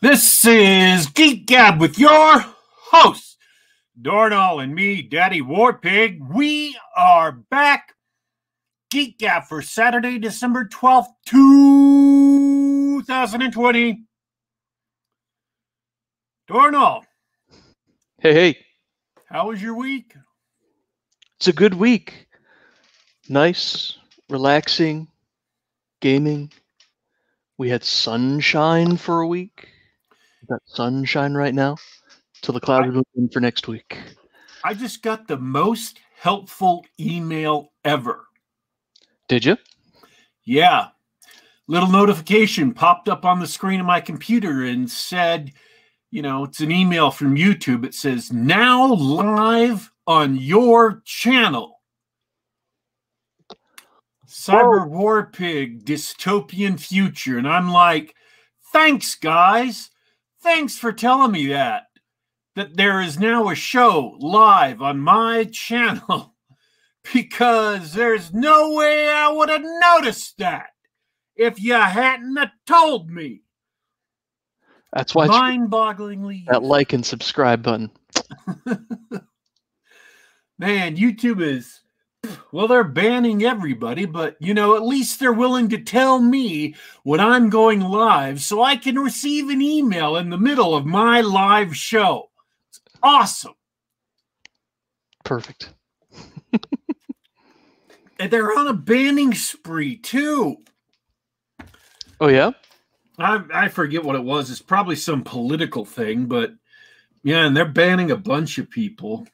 This is Geek Gab with your host, Dornall and me, Daddy Warpig. We are back. Geek Gab for Saturday, December 12th, 2020. Dornall, Hey, hey, how was your week? it's a good week. Nice, relaxing, gaming. We had sunshine for a week. Got sunshine right now till the clouds move in for next week. I just got the most helpful email ever. Did you? Yeah. Little notification popped up on the screen of my computer and said, you know, it's an email from YouTube. It says, now live on your channel. Cyber War Pig Dystopian Future. And I'm like, thanks, guys. Thanks for telling me that. That there is now a show live on my channel because there's no way I would have noticed that if you hadn't have told me. That's why it's Mind bogglingly. that like and subscribe button. Man, YouTube is, well, they're banning everybody, but you know, at least they're willing to tell me when I'm going live so I can receive an email in the middle of my live show. It's awesome. Perfect. And they're on a banning spree too. Oh yeah? I, I forget what it was. It's probably some political thing, but yeah, and they're banning a bunch of people.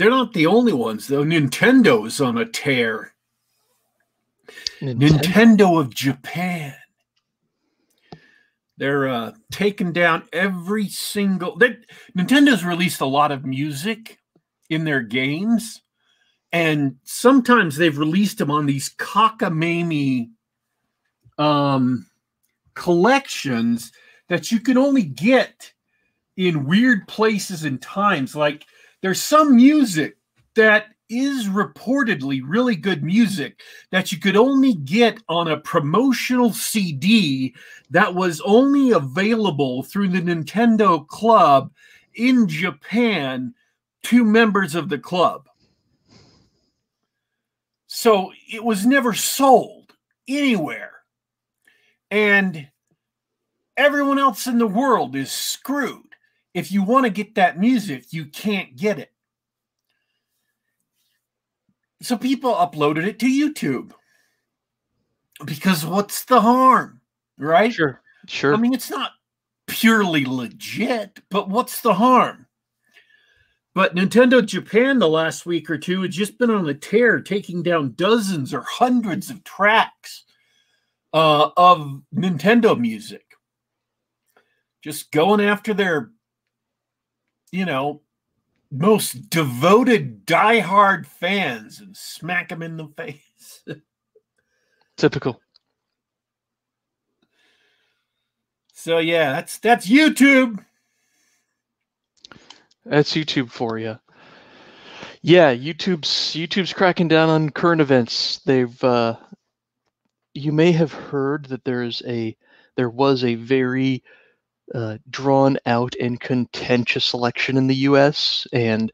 They're not the only ones, though. Nintendo's on a tear. Nintendo. Nintendo of Japan. They're uh, taking down every single. They, Nintendo's released a lot of music in their games, and sometimes they've released them on these cockamamie um, collections that you can only get in weird places and times. Like there's some music that is reportedly really good music that you could only get on a promotional CD that was only available through the Nintendo Club in Japan to members of the club. So it was never sold anywhere. And everyone else in the world is screwed. If you want to get that music, you can't get it. So people uploaded it to YouTube. Because what's the harm? Right? Sure. Sure. I mean, it's not purely legit, but what's the harm? But Nintendo Japan, the last week or two, had just been on a tear, taking down dozens or hundreds of tracks uh, of Nintendo music. Just going after their, you know, most devoted, diehard fans and smack them in the face. Typical. so yeah, that's that's YouTube. That's YouTube for you. Yeah, YouTube's YouTube's cracking down on current events. They've uh, you may have heard that there's a there was a very uh, drawn out and contentious election in the U.S. and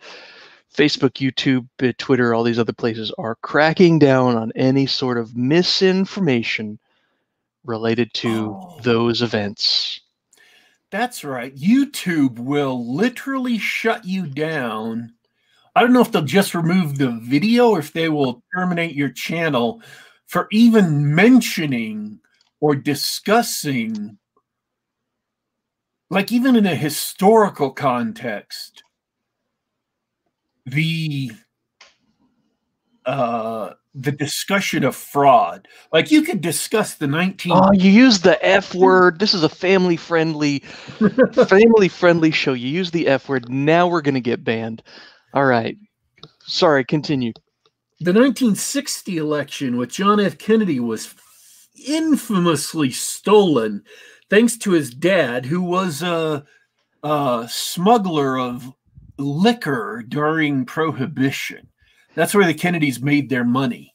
Facebook, YouTube, uh, Twitter, all these other places are cracking down on any sort of misinformation related to Oh. those events. That's right. YouTube will literally shut you down. I don't know if they'll just remove the video or if they will terminate your channel for even mentioning or discussing, like even in a historical context, the uh the discussion of fraud. Like you could discuss the 19 Oh, you use the F word. This is a family friendly, family friendly show. You use the F word. Now we're gonna get banned. All right. Sorry. Continue. the 1960 election with John F. Kennedy was infamously stolen thanks to his dad, who was a, a smuggler of liquor during Prohibition. That's where the Kennedys made their money,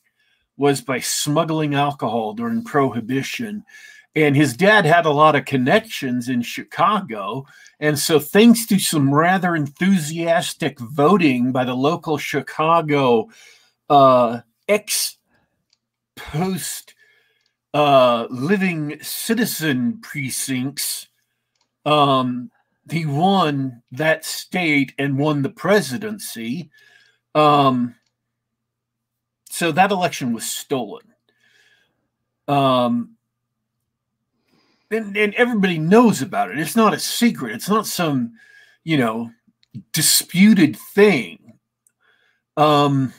was by smuggling alcohol during Prohibition. and his dad had a lot of connections in Chicago. And so, thanks to some rather enthusiastic voting by the local Chicago uh, ex post uh, living citizen precincts, um, he won that state and won the presidency. Um, so that election was stolen. Um, and, and everybody knows about it. It's not a secret. It's not some, you know, disputed thing. Um,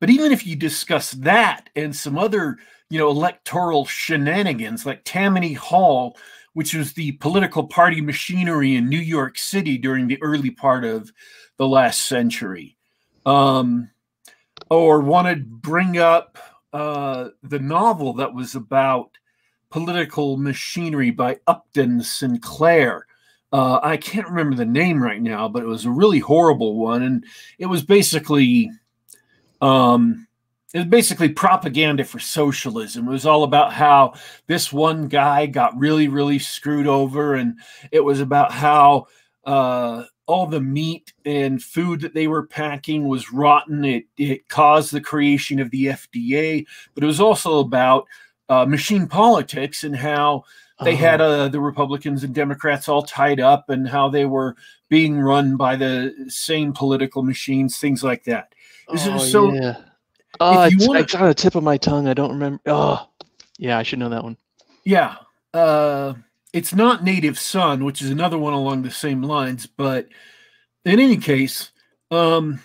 but even if you discuss that and some other, you know, electoral shenanigans like Tammany Hall, which was the political party machinery in New York City during the early part of the last century, um, or want to bring up uh, the novel that was about political machinery by Upton Sinclair. Uh, I can't remember the name right now, but it was a really horrible one, and it was basically, um, it was basically propaganda for socialism. It was all about how this one guy got really, really screwed over, and it was about how uh, all the meat and food that they were packing was rotten. It it caused the creation of the FDA, but it was also about uh, machine politics and how they uh-huh. had uh, the Republicans and Democrats all tied up and how they were being run by the same political machines, things like that. Oh, so yeah. Oh, it's, wanna, it's on the tip of my tongue. I don't remember. Oh, yeah, I should know that one. Yeah. Uh, it's not Native Son, which is another one along the same lines. But in any case, um,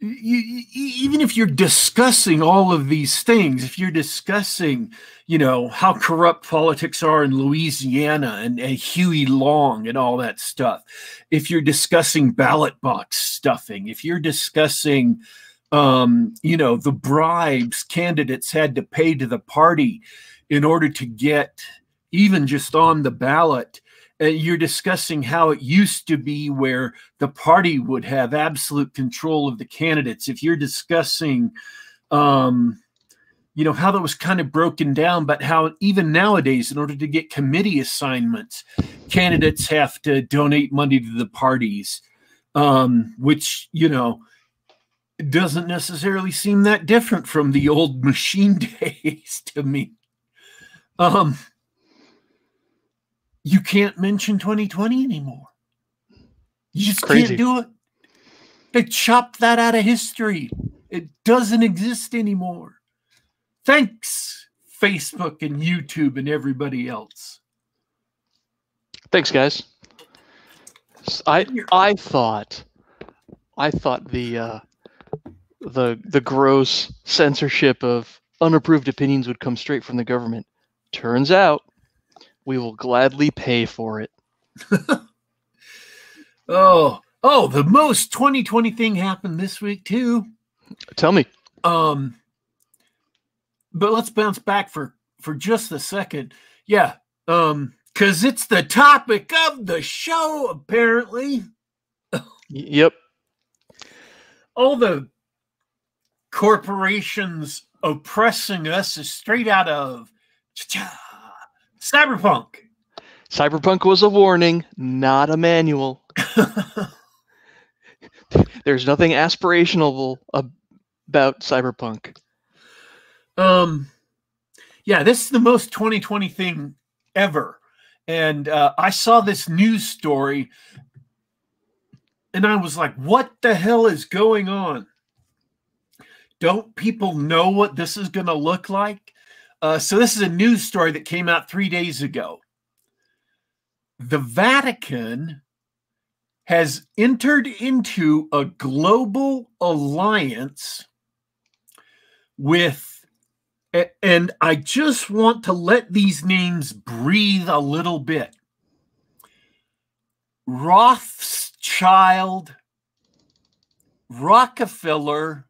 you, even if you're discussing all of these things, if you're discussing, you know, how corrupt politics are in Louisiana and, and, Huey Long and all that stuff, if you're discussing ballot box stuffing, if you're discussing, um, you know, the bribes candidates had to pay to the party in order to get even just on the ballot, you're discussing how it used to be where the party would have absolute control of the candidates. If you're discussing, um, you know, how that was kind of broken down, but how even nowadays, in order to get committee assignments, candidates have to donate money to the parties, um, which, you know, doesn't necessarily seem that different from the old machine days to me. Um, you can't mention 2020 anymore. You just Crazy. can't do it. They chopped that out of history. It doesn't exist anymore. Thanks, Facebook and YouTube and everybody else. Thanks, guys. I I thought I thought the uh, the the gross censorship of unapproved opinions would come straight from the government. Turns out we will gladly pay for it. oh, oh, the most 2020 thing happened this week too. Tell me. Um, but let's bounce back for for just a second. Yeah, um, because it's the topic of the show, apparently. yep. All the corporations oppressing us is straight out of Cyberpunk. Cyberpunk was a warning, not a manual. There's nothing aspirational about Cyberpunk. Um, yeah, this is the most 2020 thing ever. And uh, I saw this news story and I was like, what the hell is going on? Don't people know what this is going to look like? Uh, so, this is a news story that came out three days ago. The Vatican has entered into a global alliance with, and I just want to let these names breathe a little bit Rothschild, Rockefeller,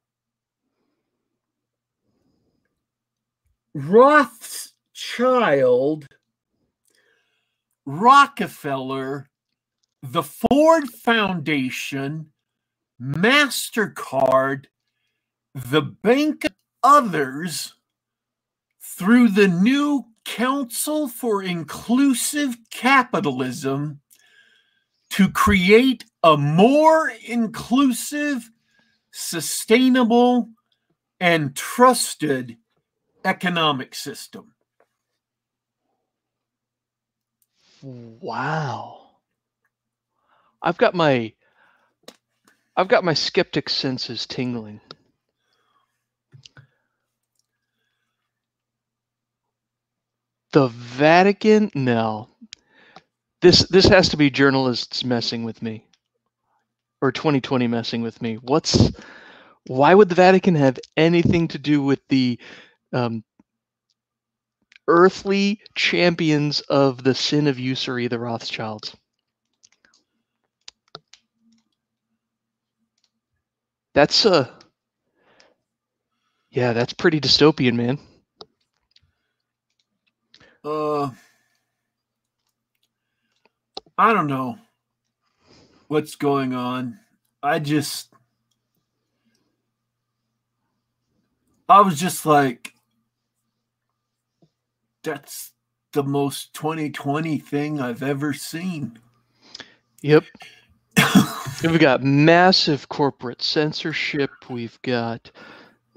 Rothschild, Rockefeller, the Ford Foundation, MasterCard, the Bank of Others, through the new Council for Inclusive Capitalism to create a more inclusive, sustainable, and trusted economic system. Wow. I've got my I've got my skeptic senses tingling. The Vatican? No. This this has to be journalists messing with me. Or 2020 messing with me. What's why would the Vatican have anything to do with the um, earthly champions of the sin of usury, the Rothschilds? That's uh yeah, that's pretty dystopian, man. Uh, I don't know what's going on. I just, I was just like, that's the most 2020 thing I've ever seen. Yep. We've got massive corporate censorship. We've got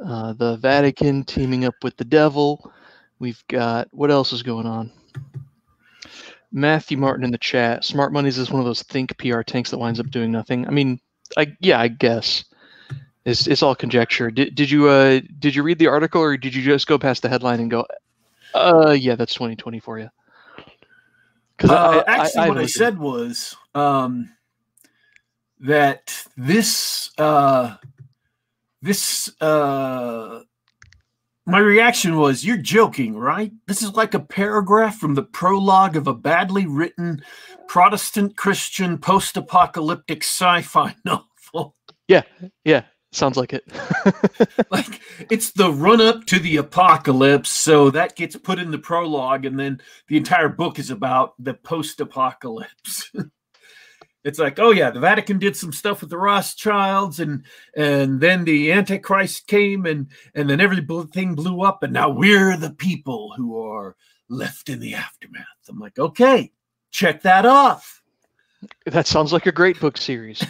uh, the Vatican teaming up with the devil. We've got what else is going on? Matthew Martin in the chat. Smart Money's is one of those think PR tanks that winds up doing nothing. I mean, I yeah, I guess it's it's all conjecture. Did did you uh did you read the article or did you just go past the headline and go, uh yeah, that's 2020 for you? Because uh, actually, I, I what I said was um, that this uh, this uh, my reaction was, You're joking, right? This is like a paragraph from the prologue of a badly written Protestant Christian post apocalyptic sci fi novel. Yeah, yeah, sounds like it. like it's the run up to the apocalypse. So that gets put in the prologue, and then the entire book is about the post apocalypse. it's like oh yeah the vatican did some stuff with the rothschilds and and then the antichrist came and and then everything blew up and now we're the people who are left in the aftermath i'm like okay check that off that sounds like a great book series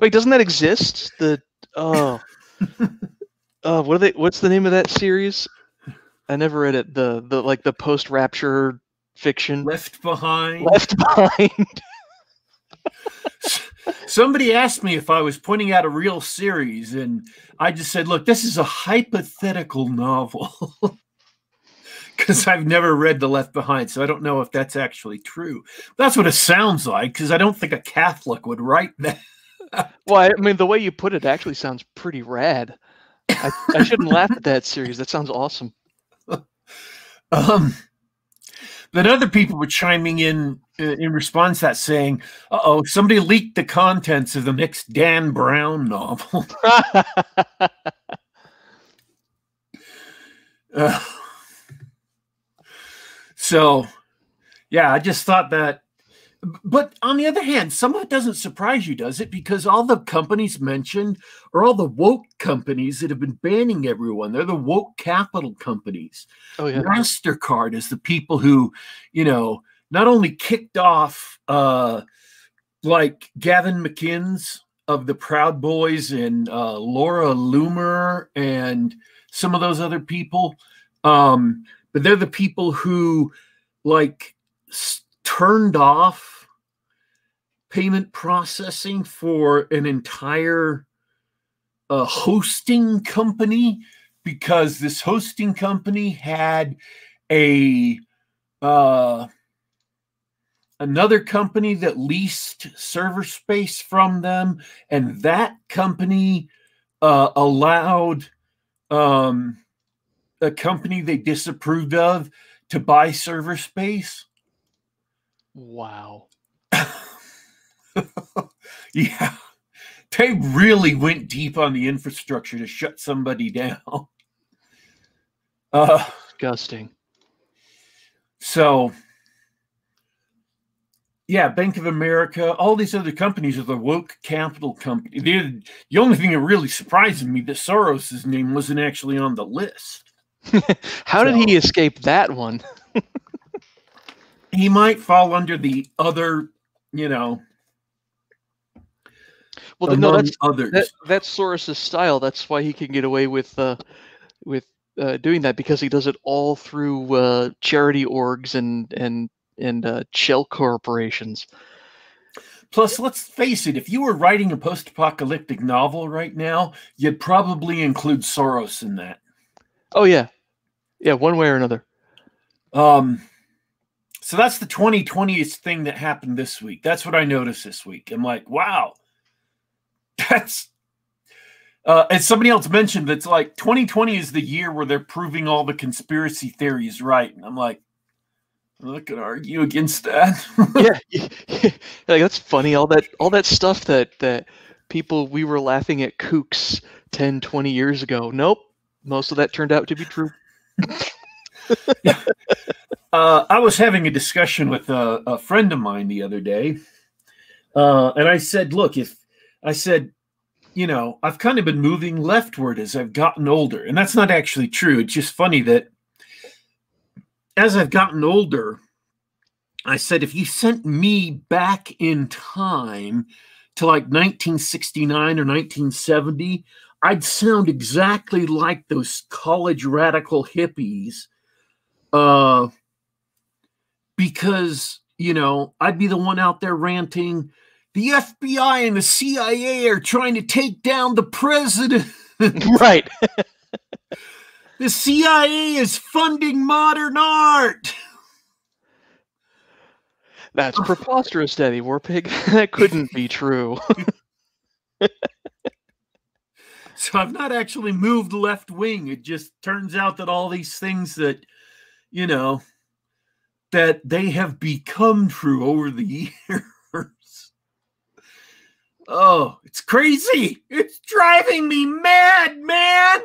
wait doesn't that exist the oh uh what are they what's the name of that series i never read it the the like the post rapture fiction. Left Behind. Left Behind. Somebody asked me if I was pointing out a real series, and I just said, look, this is a hypothetical novel. Because I've never read The Left Behind, so I don't know if that's actually true. That's what it sounds like, because I don't think a Catholic would write that. Well, I mean, the way you put it actually sounds pretty rad. I, I shouldn't laugh at that series. That sounds awesome. Um, but other people were chiming in uh, in response to that saying, "Uh oh, somebody leaked the contents of the next Dan Brown novel. uh, so, yeah, I just thought that but on the other hand, some of it doesn't surprise you, does it? Because all the companies mentioned are all the woke companies that have been banning everyone. They're the woke capital companies. Oh, yeah. MasterCard is the people who, you know, not only kicked off uh like Gavin McInnes of the Proud Boys and uh, Laura Loomer and some of those other people. Um, but they're the people who like turned off payment processing for an entire uh, hosting company because this hosting company had a uh, another company that leased server space from them, and that company uh, allowed um, a company they disapproved of to buy server space. Wow. yeah. They really went deep on the infrastructure to shut somebody down. Uh, Disgusting. So, yeah, Bank of America, all these other companies are the woke capital company. They're, the only thing that really surprised me that Soros's name wasn't actually on the list. How did he escape that one? He might fall under the other, you know, Well, no, that's others. that, that's Soros's style. That's why he can get away with uh, with uh, doing that because he does it all through uh, charity orgs and and and uh, shell corporations. Plus, let's face it, if you were writing a post apocalyptic novel right now, you'd probably include Soros in that. Oh yeah, yeah, one way or another. Um, so that's the 2020th thing that happened this week. That's what I noticed this week. I'm like, wow, that's. Uh, as somebody else mentioned, that's like 2020 is the year where they're proving all the conspiracy theories right. And I'm like, I'm not gonna argue against that. yeah, like that's funny. All that all that stuff that that people we were laughing at kooks 10, 20 years ago. Nope, most of that turned out to be true. Uh, I was having a discussion with a, a friend of mine the other day, uh, and I said, "Look, if I said, you know, I've kind of been moving leftward as I've gotten older, and that's not actually true. It's just funny that as I've gotten older, I said, if you sent me back in time to like 1969 or 1970, I'd sound exactly like those college radical hippies." Uh, because you know I'd be the one out there ranting. The FBI and the CIA are trying to take down the president. right. The CIA is funding modern art. That's preposterous, Daddy Warpig. that couldn't be true. So I've not actually moved left wing. It just turns out that all these things that, you know, that they have become true over the years. Oh, it's crazy. It's driving me mad, man.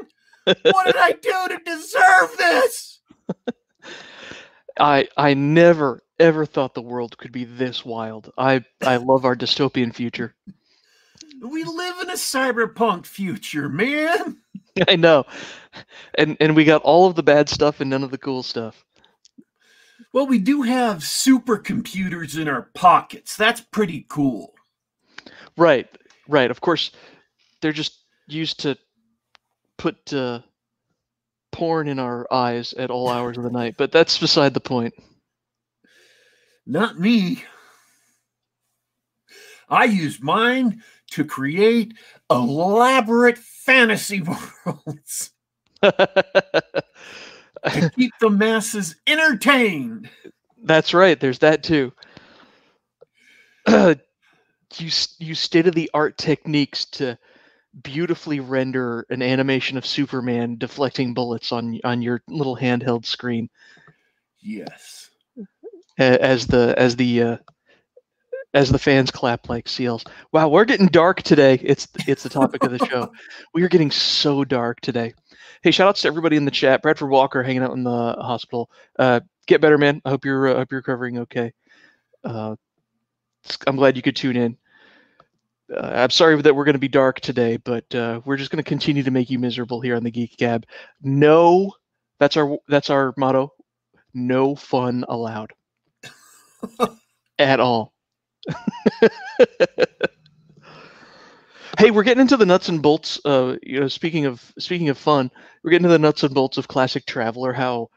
What did I do to deserve this? I I never ever thought the world could be this wild. I I love our dystopian future. We live in a cyberpunk future, man. I know. And and we got all of the bad stuff and none of the cool stuff. Well, we do have supercomputers in our pockets. That's pretty cool. Right. Right. Of course they're just used to put uh, porn in our eyes at all hours of the night, but that's beside the point. Not me. I use mine to create elaborate fantasy worlds to keep the masses entertained. That's right. There's that too. you use state of the art techniques to beautifully render an animation of Superman deflecting bullets on on your little handheld screen Yes. as the as the uh, as the fans clap like seals. Wow, we're getting dark today. It's it's the topic of the show. We are getting so dark today. Hey, shout outs to everybody in the chat. Bradford Walker hanging out in the hospital. Uh, get better, man. I hope you're uh, hope you're recovering okay. Uh, I'm glad you could tune in. Uh, I'm sorry that we're going to be dark today, but uh, we're just going to continue to make you miserable here on the Geek Gab. No, that's our that's our motto. No fun allowed at all. hey, we're getting into the nuts and bolts. Uh, you know, speaking of speaking of fun, we're getting to the nuts and bolts of classic Traveller, how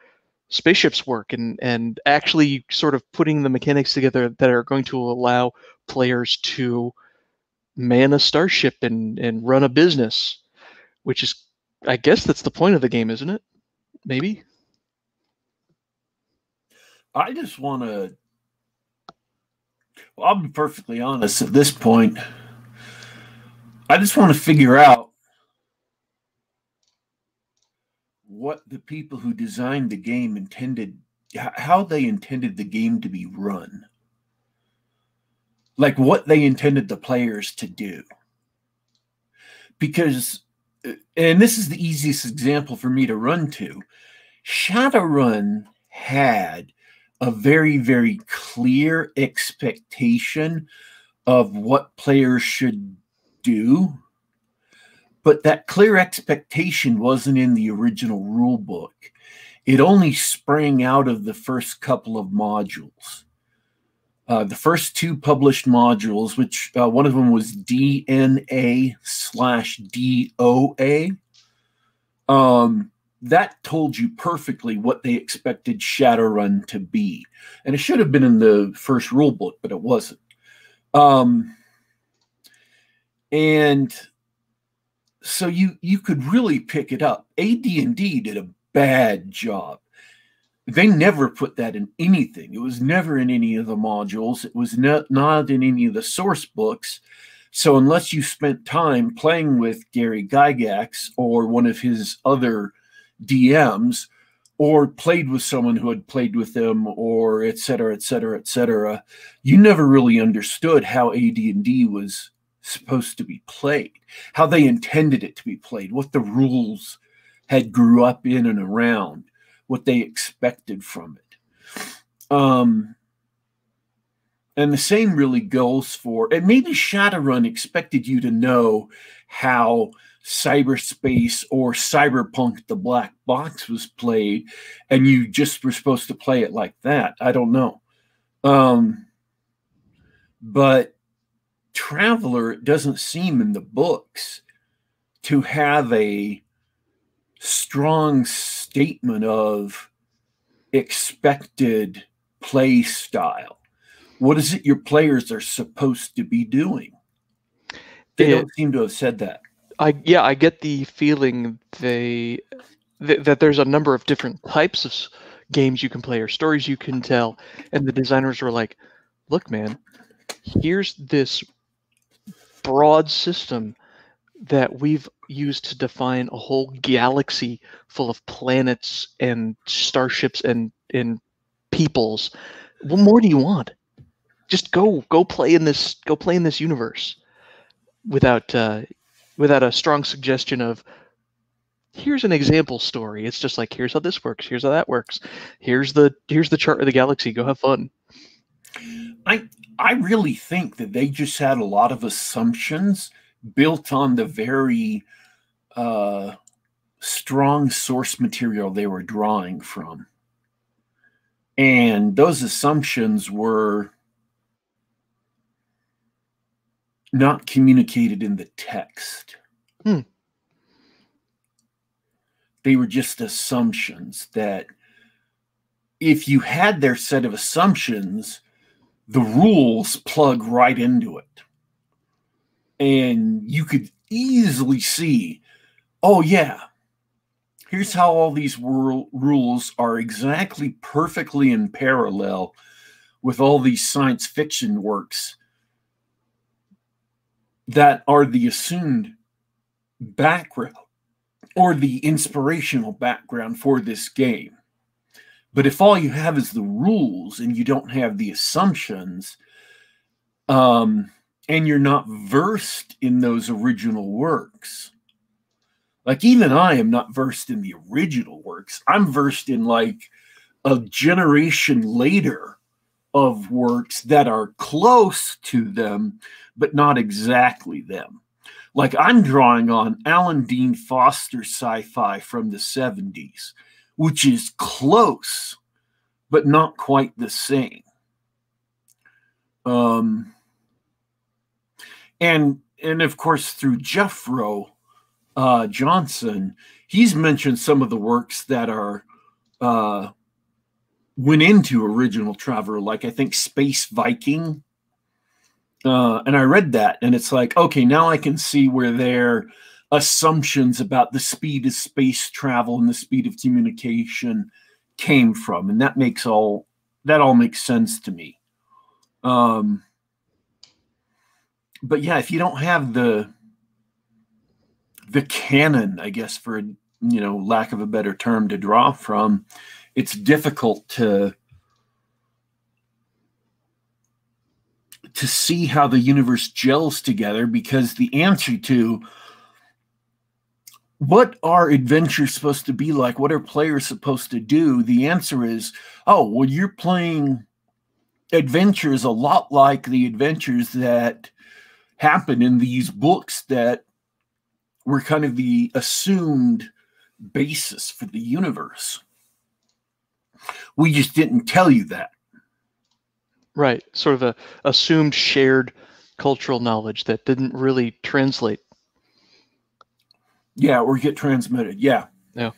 spaceships work, and and actually sort of putting the mechanics together that are going to allow players to man a starship and and run a business, which is, I guess, that's the point of the game, isn't it? Maybe. I just want to. I'll be perfectly honest at this point. I just want to figure out what the people who designed the game intended, how they intended the game to be run. Like what they intended the players to do. Because, uh, and this is the easiest example for me to run to Shadowrun had a very, very clear expectation of what players should do. but that clear expectation wasn't in the original rule book. It only sprang out of the first couple of modules. Uh, the first two published modules, which uh, one of them was DNA slash DOA, um, that told you perfectly what they expected Shadowrun to be. And it should have been in the first rule book, but it wasn't. Um, and so you you could really pick it up. AD&D did a bad job. They never put that in anything. It was never in any of the modules. It was not, not in any of the source books. So unless you spent time playing with Gary Gygax or one of his other DMs, or played with someone who had played with them, or et cetera, et cetera, et cetera, you never really understood how AD&D was supposed to be played, how they intended it to be played, what the rules had grew up in and around, what they expected from it. Um, and the same really goes for, and maybe Shadowrun expected you to know how cyberspace or cyberpunk the black box was played, and you just were supposed to play it like that. I don't know. Um, but Traveller, it doesn't seem in the books to have a strong statement of expected play style. What is it your players are supposed to be doing? They it, don't seem to have said that. I yeah, I get the feeling they th- that there's a number of different types of games you can play or stories you can tell, and the designers were like, "Look, man, here's this broad system that we've used to define a whole galaxy full of planets and starships and and peoples. What more do you want? Just go go play in this go play in this universe without uh, without a strong suggestion of here's an example story. It's just like here's how this works, here's how that works. Here's the here's the chart of the galaxy. Go have fun. I I really think that they just had a lot of assumptions built on the very uh, strong source material they were drawing from. And those assumptions were not communicated in the text. Hmm. They were just assumptions that if you had their set of assumptions, the rules plug right into it. And you could easily see, oh, yeah, here's how all these rules are exactly perfectly in parallel with all these science fiction works that are the assumed background or the inspirational background for this game. But if all you have is the rules and you don't have the assumptions, um, and you're not versed in those original works, like even I am not versed in the original works. I'm versed in like a generation later of works that are close to them, but not exactly them. Like I'm drawing on Alan Dean Foster sci fi from the 70s which is close, but not quite the same. Um, and and of course through Jeffro uh, Johnson, he's mentioned some of the works that are uh, went into original Traveller, like I think Space Viking. Uh, and I read that, and it's like, okay, now I can see where they're assumptions about the speed of space travel and the speed of communication came from and that makes all that all makes sense to me um but yeah if you don't have the the canon i guess for you know lack of a better term to draw from it's difficult to to see how the universe gels together because the answer to what are adventures supposed to be like? What are players supposed to do? The answer is, oh, well, you're playing adventures a lot like the adventures that happen in these books that were kind of the assumed basis for the universe. We just didn't tell you that. Right. Sort of a assumed shared cultural knowledge that didn't really translate. Yeah, or get transmitted. Yeah. Yeah.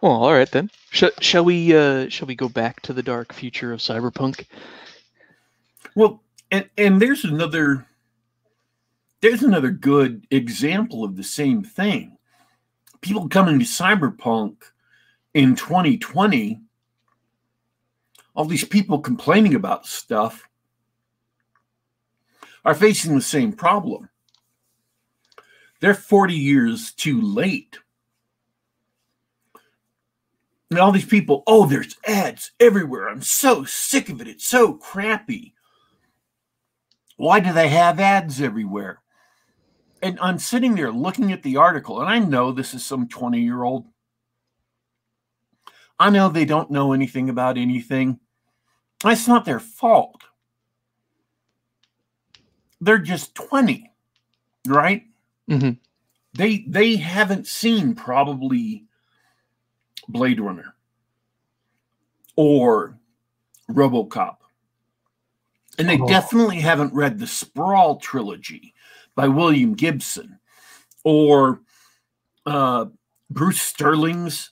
Well, all right then. Sh- shall we uh shall we go back to the dark future of cyberpunk? Well, and and there's another there's another good example of the same thing. People coming to cyberpunk in 2020 all these people complaining about stuff are facing the same problem. They're 40 years too late. And all these people, oh, there's ads everywhere. I'm so sick of it. It's so crappy. Why do they have ads everywhere? And I'm sitting there looking at the article, and I know this is some 20 year old. I know they don't know anything about anything. That's not their fault. They're just 20, right? Mm-hmm. They they haven't seen probably Blade Runner or RoboCop. And they Oh. definitely haven't read the Sprawl trilogy by William Gibson or uh, Bruce Sterling's,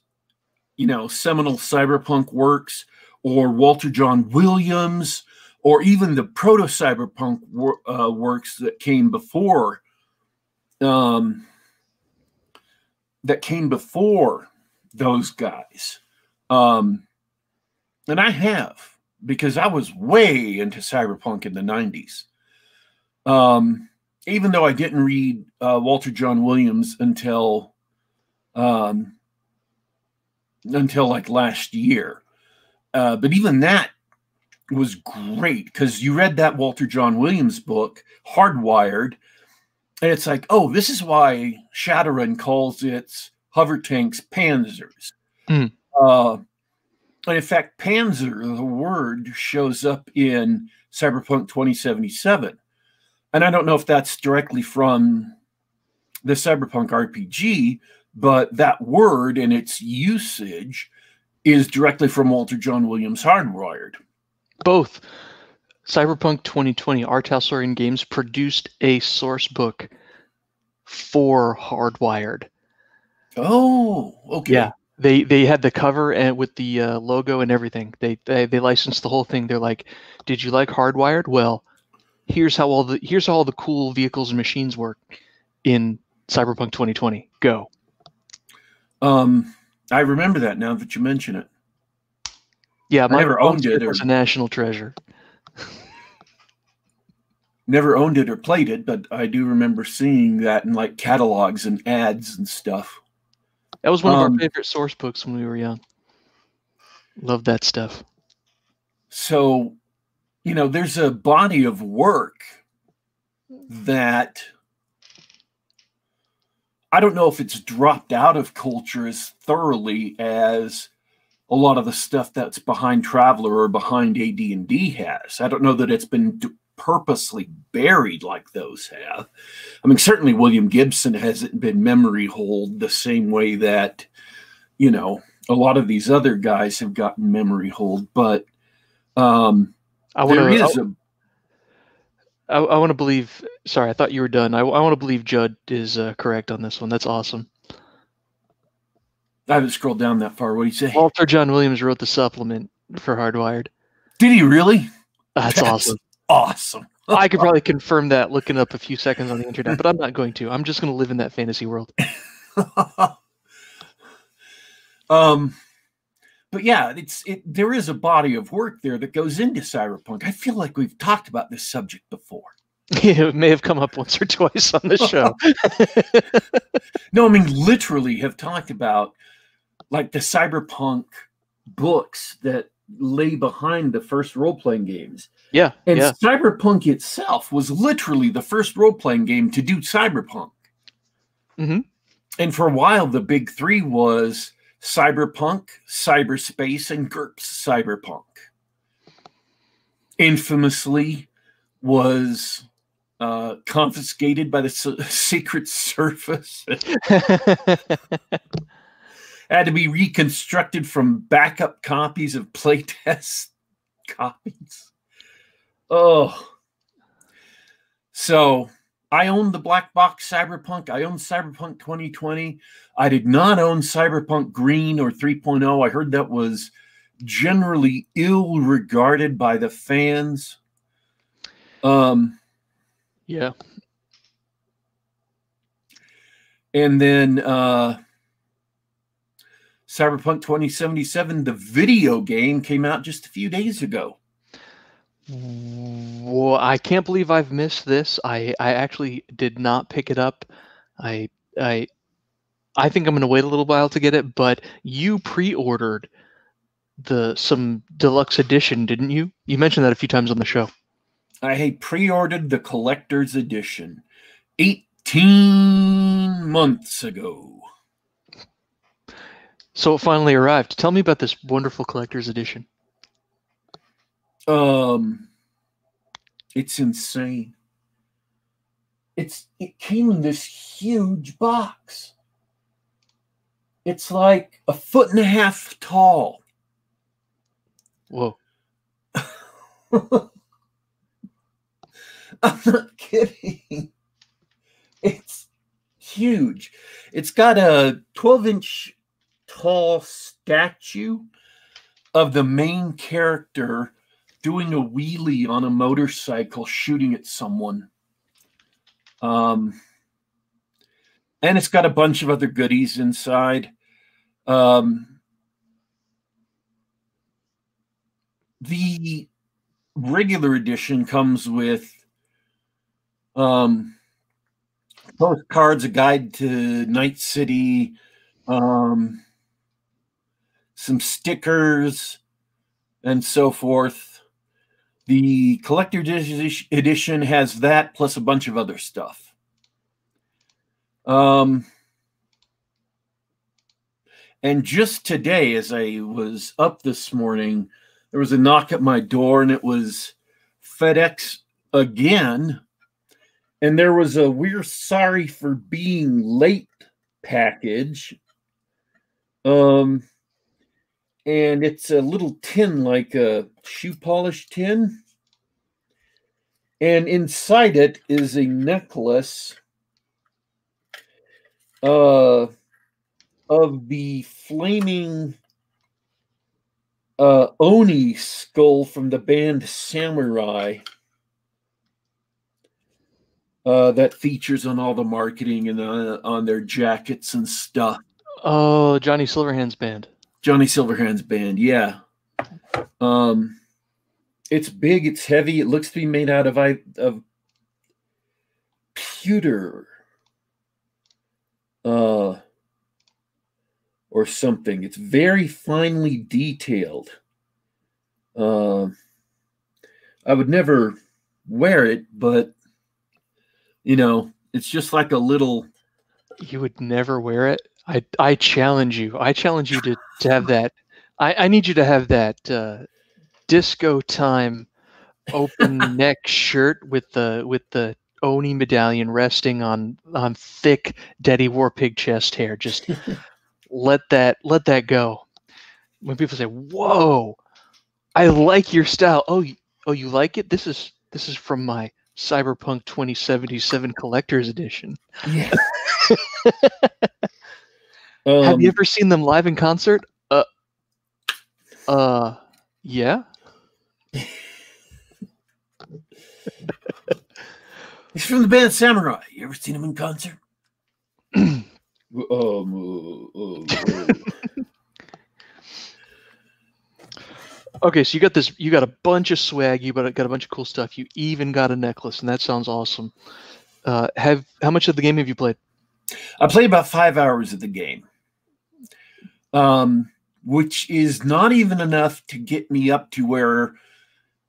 you know, seminal cyberpunk works or Walter John Williams or even the proto cyberpunk wor- uh, works that came before um, that came before those guys. Um, and I have because I was way into cyberpunk in the 90s. Um, even though I didn't read uh, Walter John Williams until um, until like last year. Uh, but even that was great because you read that Walter John Williams book, Hardwired, and it's like, oh, this is why Shadowrun calls its hover tanks panzers. Hmm. Uh, and in fact, panzer, the word, shows up in Cyberpunk 2077. And I don't know if that's directly from the Cyberpunk RPG, but that word and its usage is directly from Walter John Williams' Hardwired. Both. Cyberpunk 2020, R. Talsorian Games produced a source book for Hardwired. Oh, okay. Yeah. They they had the cover and with the uh, logo and everything. They, they they licensed the whole thing. They're like, "Did you like Hardwired? Well, here's how all the here's how all the cool vehicles and machines work in Cyberpunk 2020. Go." Um, I remember that now that you mention it. Yeah, my never owned it or- was a national treasure. Never owned it or played it, but I do remember seeing that in like catalogs and ads and stuff. That was one of Um, our favorite source books when we were young. Love that stuff. So, you know, there's a body of work that I don't know if it's dropped out of culture as thoroughly as a lot of the stuff that's behind Traveller or behind AD&D has. I don't know that it's been d- purposely buried like those have. I mean, certainly William Gibson hasn't been memory hold the same way that, you know, a lot of these other guys have gotten memory hold, but um, I want there to. is a I, I want to believe. Sorry, I thought you were done. I, I want to believe Judd is uh, correct on this one. That's awesome. I haven't scrolled down that far. What do you say? Walter John Williams wrote the supplement for Hardwired. Did he really? That's, That's awesome. Awesome. I could probably confirm that looking up a few seconds on the internet, but I'm not going to. I'm just going to live in that fantasy world. um, but yeah, it's it. There is a body of work there that goes into cyberpunk. I feel like we've talked about this subject before. it may have come up once or twice on the show. No, I mean literally have talked about like the cyberpunk books that lay behind the first role playing games. yeah, And yeah. cyberpunk itself was literally the first role playing game to do cyberpunk. Mhm. And for a while, the big three was cyberpunk, cyberspace, and GURPS cyberpunk. Infamously was uh, confiscated by the S- Secret Service. had to be reconstructed from backup copies of playtest copies. Oh. So I owned the black box Cyberpunk. I owned Cyberpunk 2020. I did not own Cyberpunk Green or 3.0. I heard that was generally ill regarded by the fans. Um, yeah. And then uh, Cyberpunk 2077, the video game, came out just a few days ago. Well, I can't believe I've missed this. I, I actually did not pick it up. I I I think I'm going to wait a little while to get it, but you pre-ordered the some deluxe edition, didn't you? You mentioned that a few times on the show. I pre-ordered the collector's edition 18 months ago. So it finally arrived. Tell me about this wonderful collector's edition. Um it's insane. It's it came in this huge box. It's like a foot and a half tall. Whoa. I'm not kidding. It's huge. It's got a 12 inch tall statue of the main character doing a wheelie on a motorcycle shooting at someone. Um, and it's got a bunch of other goodies inside. Um, the regular edition comes with um, postcards, a guide to Night City, um, some stickers, and so forth. The collector edition has that plus a bunch of other stuff. Um, and just today, as I was up this morning, there was a knock at my door, and it was FedEx again. And there was a we're sorry for being late package. Um, and it's a little tin like a shoe polish tin. And inside it is a necklace uh, of the flaming uh, Oni skull from the band Samurai. Uh, that features on all the marketing and uh, on their jackets and stuff. Oh, Johnny Silverhand's band. Johnny Silverhand's band, yeah. Um, it's big, it's heavy. It looks to be made out of I of pewter, uh, or something. It's very finely detailed. Uh, I would never wear it, but you know, it's just like a little. You would never wear it. I I challenge you. I challenge you to, to have that. I, I need you to have that uh, disco time open neck shirt with the with the Oni medallion resting on on thick Daddy Warpig chest hair. Just let that let that go. When people say, "Whoa, I like your style," oh, you, oh, you like it? This is this is from my Cyberpunk 2077 Collector's Edition. Yeah. um, Have you ever seen them live in concert? Uh, uh, yeah. He's from the band Samurai. You ever seen him in concert? um, uh, uh, uh. Okay, so you got this. You got a bunch of swag. You got a, got a bunch of cool stuff. You even got a necklace, and that sounds awesome. Uh, have how much of the game have you played? I played about five hours of the game, um, which is not even enough to get me up to where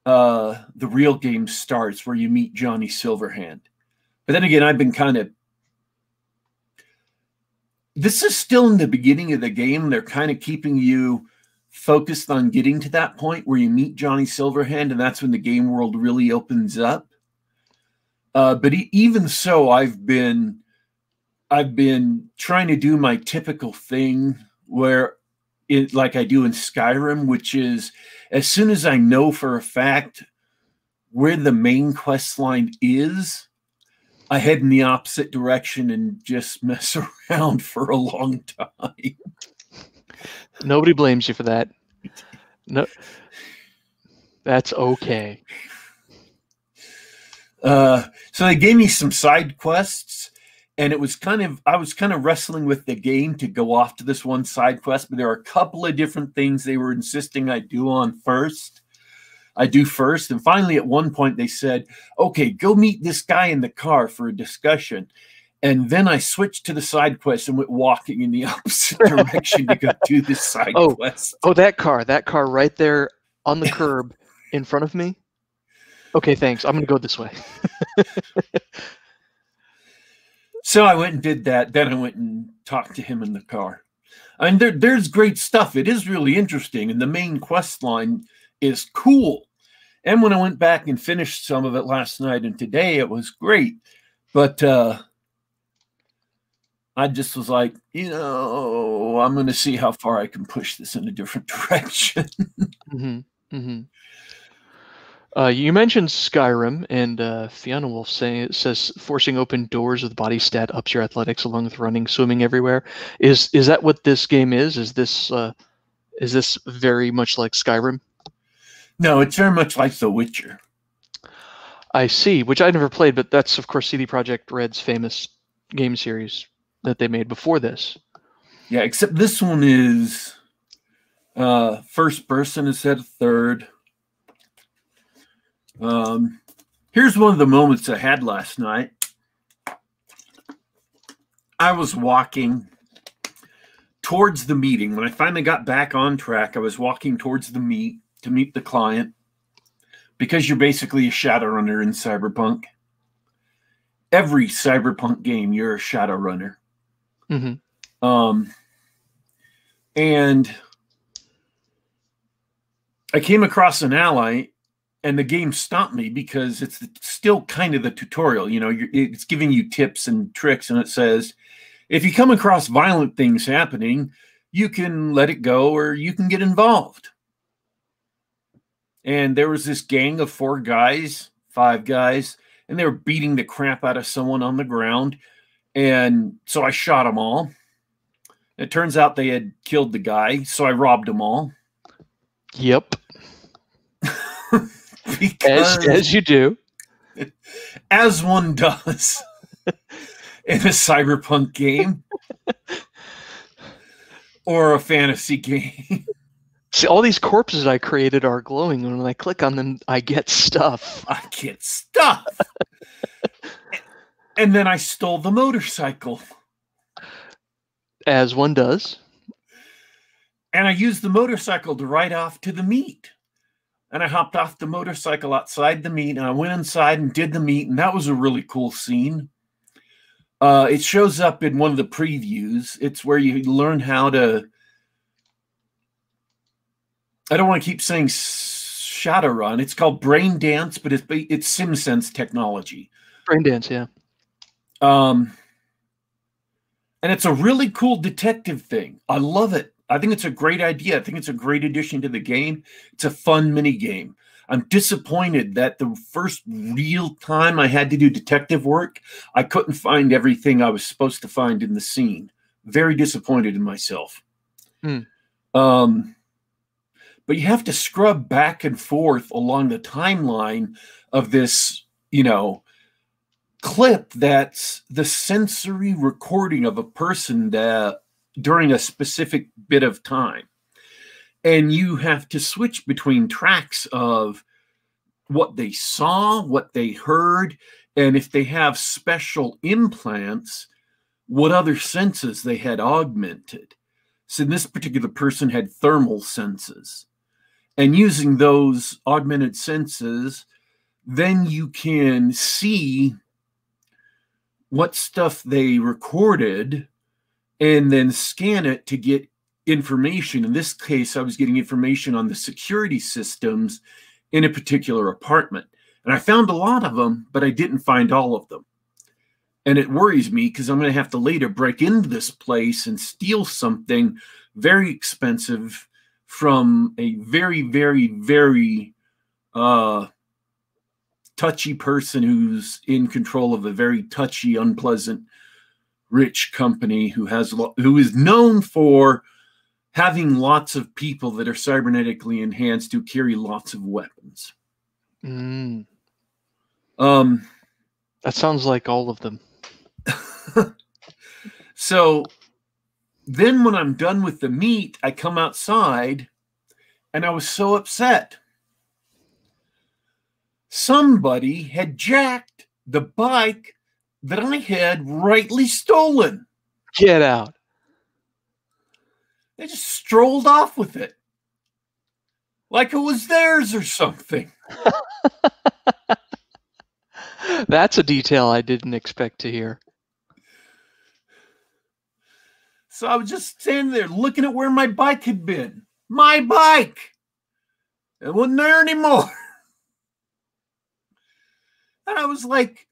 uh, the real game starts, where you meet Johnny Silverhand. But then again, I've been kind of. This is still in the beginning of the game. They're kind of keeping you focused on getting to that point where you meet Johnny Silverhand, and that's when the game world really opens up. Uh, but even so, I've been I've been trying to do my typical thing where it like I do in Skyrim, which is as soon as I know for a fact where the main quest line is, I head in the opposite direction and just mess around for a long time. Nobody blames you for that. No, that's okay. Uh, so they gave me some side quests, and it was kind of I was kind of wrestling with the game to go off to this one side quest, but there are a couple of different things they were insisting I do on first. I do first, and finally at one point they said, "Okay, go meet this guy in the car for a discussion." And then I switched to the side quest and went walking in the opposite direction to go do this side Oh. quest. Oh, that car, that car right there on the curb in front of me. Okay, thanks. I'm gonna go this way. So I went and did that. Then I went and talked to him in the car. And there, there's great stuff. It is really interesting. And the main quest line is cool. And when I went back and finished some of it last night and today, it was great. But uh, I just was like, you know, I'm going to see how far I can push this in a different direction. hmm hmm Uh, you mentioned Skyrim, and uh, Fiona Wolf say, says forcing open doors with body stat ups your athletics along with running, swimming everywhere. Is is that what this game is? Is this uh, is this very much like Skyrim? no, it's very much like The Witcher. I see, which I never played, but that's of course CD Projekt Red's famous game series that they made before this. Yeah, except this one is uh first person instead of third. Um here's one of the moments I had last night. I was walking towards the meeting. When I finally got back on track, I was walking towards the meet to meet the client because you're basically a shadowrunner in Cyberpunk. Every Cyberpunk game, you're a shadowrunner. hmm Um, and I came across an ally, and the game stopped me because it's still kind of the tutorial. You know, it's giving you tips and tricks, and it says if you come across violent things happening, you can let it go or you can get involved. And there was this gang of four guys, five guys, and they were beating the crap out of someone on the ground. And so I shot them all. It turns out they had killed the guy, so I robbed them all. Yep, because, as as you do. as one does in a cyberpunk game or a fantasy game. See, all these corpses I created are glowing, and when I click on them, I get stuff. I get stuff. and then I stole the motorcycle. As one does. And I used the motorcycle to ride off to the meet. And I hopped off the motorcycle outside the meet and I went inside and did the meet. And that was a really cool scene. Uh, it shows up in one of the previews. It's where you learn how to. I don't want to keep saying Shadowrun. It's called Brain Dance, but it's it's SimSense technology. Brain dance, yeah. Um, and it's a really cool detective thing. I love it. I think it's a great idea. I think it's a great addition to the game. It's a fun mini game. I'm disappointed that the first real time I had to do detective work, I couldn't find everything I was supposed to find in the scene. Very disappointed in myself. Hmm. Um, but you have to scrub back and forth along the timeline of this, you know, clip that's the sensory recording of a person that during a specific bit of time. And you have to switch between tracks of what they saw what they heard and if they have special implants what other senses they had augmented. So this particular person had thermal senses. And using those augmented senses then you can see what stuff they recorded and then scan it to get information. In this case, I was getting information on the security systems in a particular apartment. And I found a lot of them, but I didn't find all of them. And it worries me because I'm going to have to later break into this place and steal something very expensive from a very, very, very uh, touchy person who's in control of a very touchy, unpleasant, rich company who has who is known for having lots of people that are cybernetically enhanced who carry lots of weapons. Mm. Um, that sounds like all of them. so then when I'm done with the meat, I come outside and I was so upset. Somebody had jacked the bike that I had rightly stolen. Get out. They just strolled off with it like it was theirs or something. That's a detail I didn't expect to hear. So I was just standing there looking at where my bike had been. My bike! It wasn't there anymore. And I was like,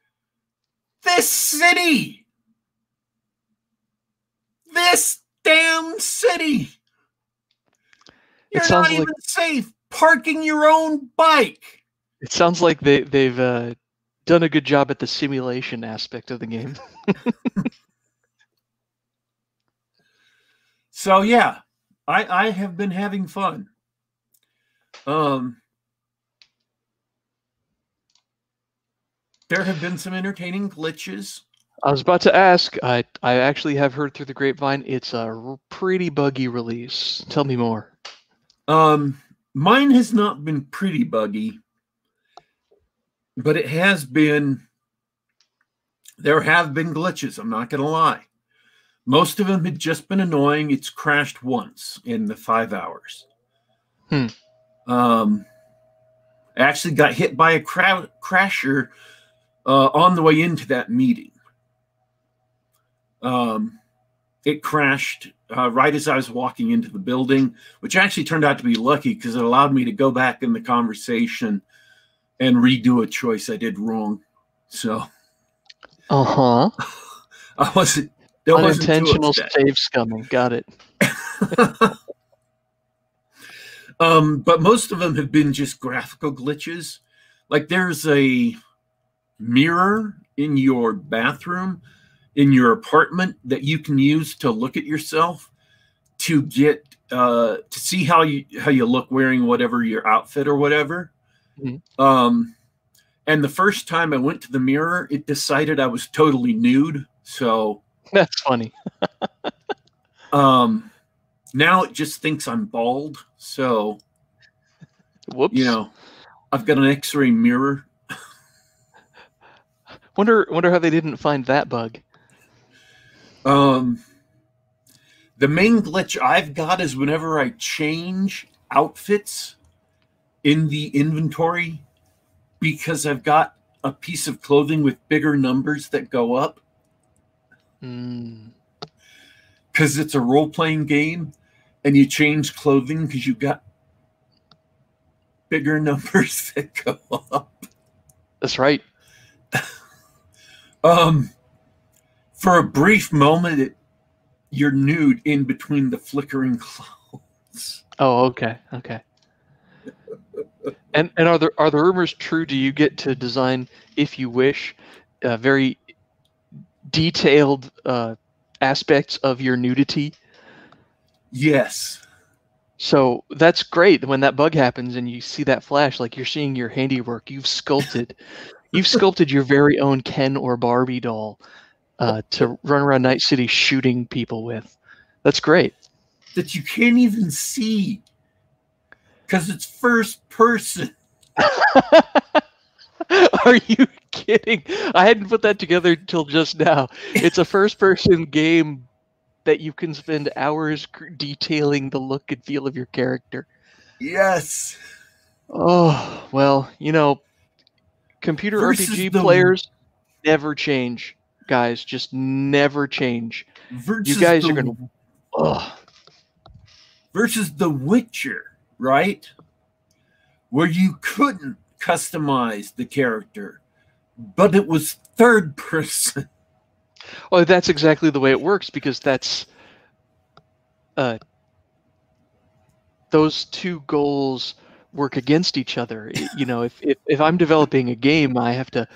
this city, this damn city. You're not even like, safe parking your own bike. It sounds like they they've uh, done a good job at the simulation aspect of the game. so yeah, I I have been having fun. Um there have been some entertaining glitches. I was about to ask. I I actually have heard through the grapevine it's a pretty buggy release. Tell me more. Um, mine has not been pretty buggy, but it has been. There have been glitches. I'm not going to lie. Most of them had just been annoying. It's crashed once in the five hours. Hmm. Um, I actually got hit by a cra- crasher uh, on the way into that meeting. Um, it crashed uh, right as I was walking into the building, which actually turned out to be lucky because it allowed me to go back in the conversation and redo a choice I did wrong. So, uh huh. I wasn't unintentional save scumming. Got it. um, but most of them have been just graphical glitches. Like there's a mirror in your bathroom in your apartment that you can use to look at yourself to get uh, to see how you how you look wearing whatever your outfit or whatever. Mm-hmm. Um, and the first time I went to the mirror, it decided I was totally nude. So that's funny. um, now it just thinks I'm bald. So, whoops. You know, I've got an X-ray mirror. Wonder wonder how they didn't find that bug. Um, the main glitch I've got is whenever I change outfits in the inventory because I've got a piece of clothing with bigger numbers that go up. Because mm. it's a role playing game and you change clothing because you've got bigger numbers that go up. That's right. Um, for a brief moment, it, you're nude in between the flickering clothes. Oh, okay, okay. and and are the are the rumors true? Do you get to design, if you wish, uh, very detailed uh, aspects of your nudity? Yes. So that's great when that bug happens and you see that flash, like you're seeing your handiwork. You've sculpted, you've sculpted your very own Ken or Barbie doll uh, to run around Night City shooting people with. That's great. That you can't even see because it's first person. Are you kidding? I hadn't put that together until just now. It's a first person game that you can spend hours detailing the look and feel of your character. Yes. Oh, well, you know, computer Versus RPG players never change guys just never change. Versus you guys the, are gonna. Ugh. Versus The Witcher, right? Where you couldn't customize the character, but it was third person. Oh, that's exactly the way it works because that's uh, those two goals work against each other. You know, if, if if I'm developing a game, I have to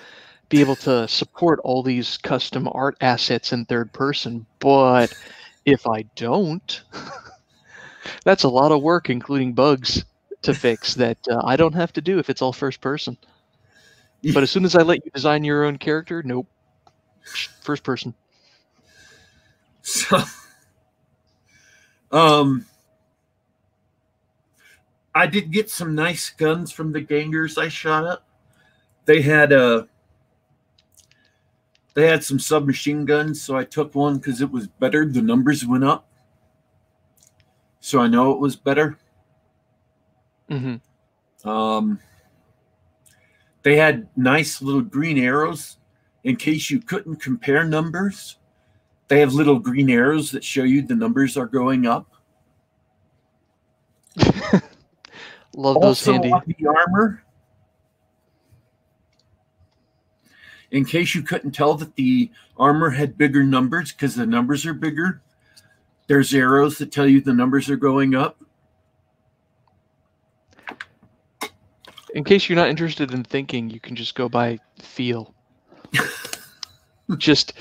be able to support all these custom art assets in third person. But if I don't, that's a lot of work, including bugs to fix that uh, I don't have to do if it's all first person. But as soon as I let you design your own character, nope, first person. So, um, I did get some nice guns from the gangers I shot up. They had a uh, they had some submachine guns, so I took one because it was better. The numbers went up, so I know it was better. Mm-hmm. Um, they had nice little green arrows in case you couldn't compare numbers. They have little green arrows that show you the numbers are going up. Love those also handy. on the armor. In case you couldn't tell that the armor had bigger numbers because the numbers are bigger, there's arrows that tell you the numbers are going up. In case you're not interested in thinking, you can just go by feel. just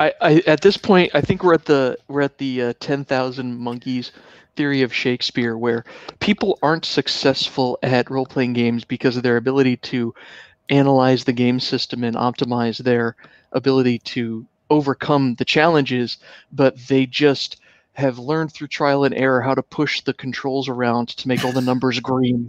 I, I at this point I think we're at the we're at the uh, 10,000 monkeys theory of Shakespeare where people aren't successful at role-playing games because of their ability to analyze the game system and optimize their ability to overcome the challenges, but they just have learned through trial and error how to push the controls around to make all the numbers green.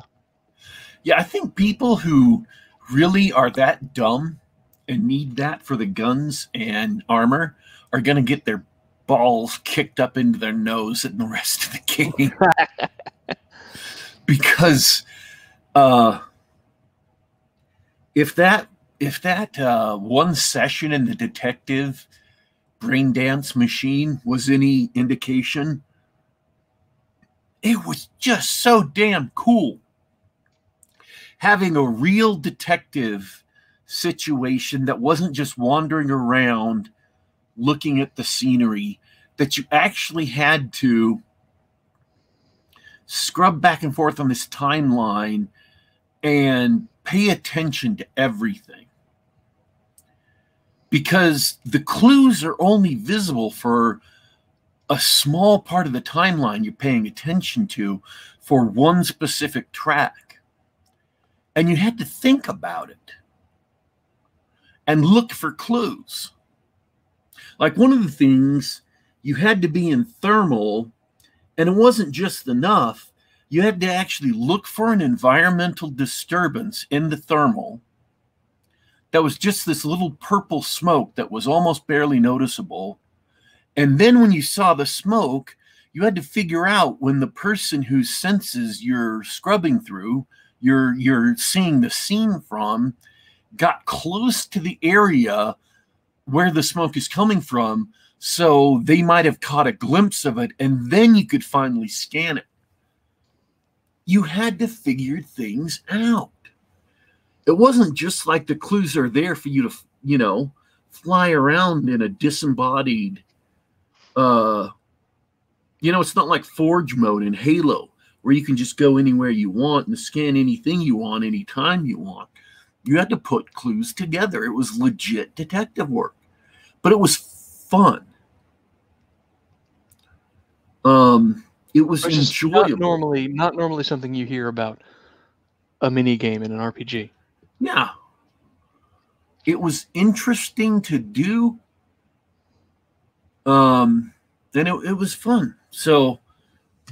Yeah, I think people who really are that dumb and need that for the guns and armor are going to get their balls kicked up into their nose in the rest of the game. because uh, if that if that uh, one session in the detective brain dance machine was any indication, it was just so damn cool having a real detective situation that wasn't just wandering around looking at the scenery, that you actually had to scrub back and forth on this timeline and pay attention to everything. Because the clues are only visible for a small part of the timeline you're paying attention to for one specific track. And you had to think about it and look for clues. Like one of the things you had to be in thermal, and it wasn't just enough, you had to actually look for an environmental disturbance in the thermal that was just this little purple smoke that was almost barely noticeable. And then when you saw the smoke, you had to figure out when the person whose senses you're scrubbing through, you're you're seeing the scene from, got close to the area where the smoke is coming from. So they might have caught a glimpse of it, and then you could finally scan it. You had to figure things out. It wasn't just like the clues are there for you to, you know, fly around in a disembodied, uh, you know, it's not like Forge mode in Halo where you can just go anywhere you want and scan anything you want anytime you want. You had to put clues together. It was legit detective work, but it was fun. Um, it was enjoyable. not normally not normally something you hear about a mini game in an RPG. Yeah. It was interesting to do. Um, and it, it was fun. So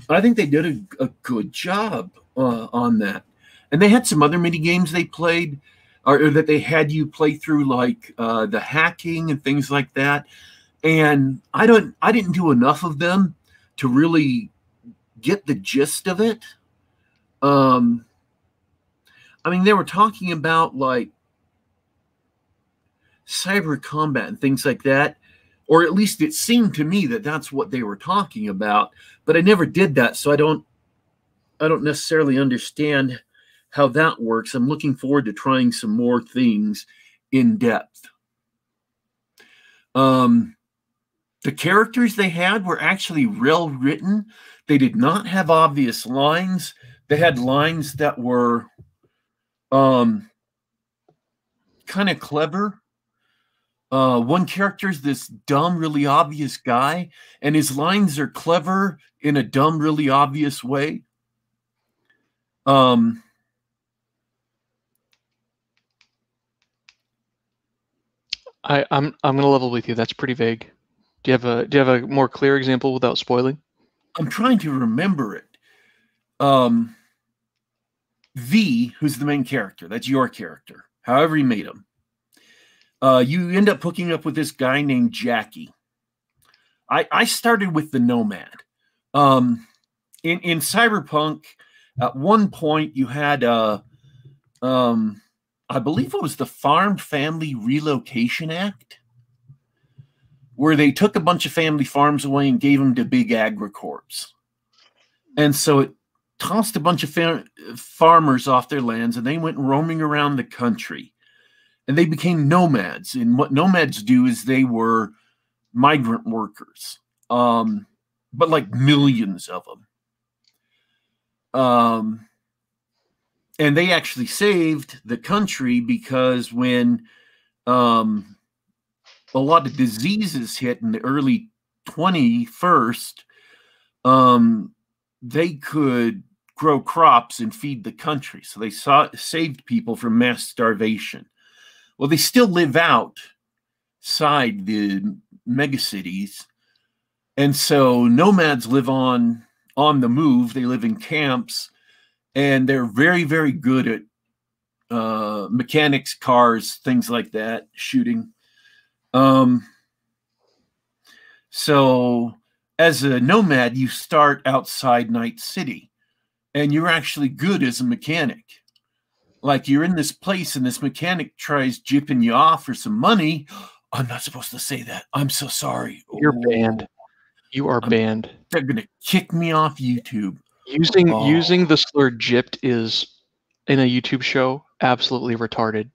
I think they did a, a good job uh, on that. And they had some other mini games they played or, or that they had you play through like uh, the hacking and things like that. And I don't I didn't do enough of them to really get the gist of it. Um I mean, they were talking about like cyber combat and things like that, or at least it seemed to me that that's what they were talking about. But I never did that, so I don't, I don't necessarily understand how that works. I'm looking forward to trying some more things in depth. Um, the characters they had were actually well written. They did not have obvious lines. They had lines that were um, kind of clever. Uh, one character is this dumb, really obvious guy, and his lines are clever in a dumb, really obvious way. Um, I, I'm I'm gonna level with you. That's pretty vague. Do you have a Do you have a more clear example without spoiling? I'm trying to remember it. Um, V, who's the main character, that's your character, however you made him. Uh, you end up hooking up with this guy named Jackie. I, I started with the Nomad. Um, in, in Cyberpunk, at one point you had a, um, I believe it was the Farm Family Relocation Act, where they took a bunch of family farms away and gave them to big agricorps. And so it tossed a bunch of fam- farmers off their lands and they went roaming around the country and they became nomads. And what nomads do is they were migrant workers, um, but like millions of them. Um, and they actually saved the country because when um, a lot of diseases hit in the early 21st, um, they could grow crops and feed the country. So they saw, saved people from mass starvation. Well, they still live outside the megacities. And so nomads live on on the move. They live in camps and they're very, very good at uh, mechanics, cars, things like that, shooting. Um, so as a nomad, you start outside Night City and you're actually good as a mechanic. Like you're in this place and this mechanic tries jipping you off for some money. I'm not supposed to say that. I'm so sorry. You're banned. You are I'm- banned. They're gonna kick me off YouTube. Using Oh. using the slur "gypped" is in a YouTube show absolutely retarded.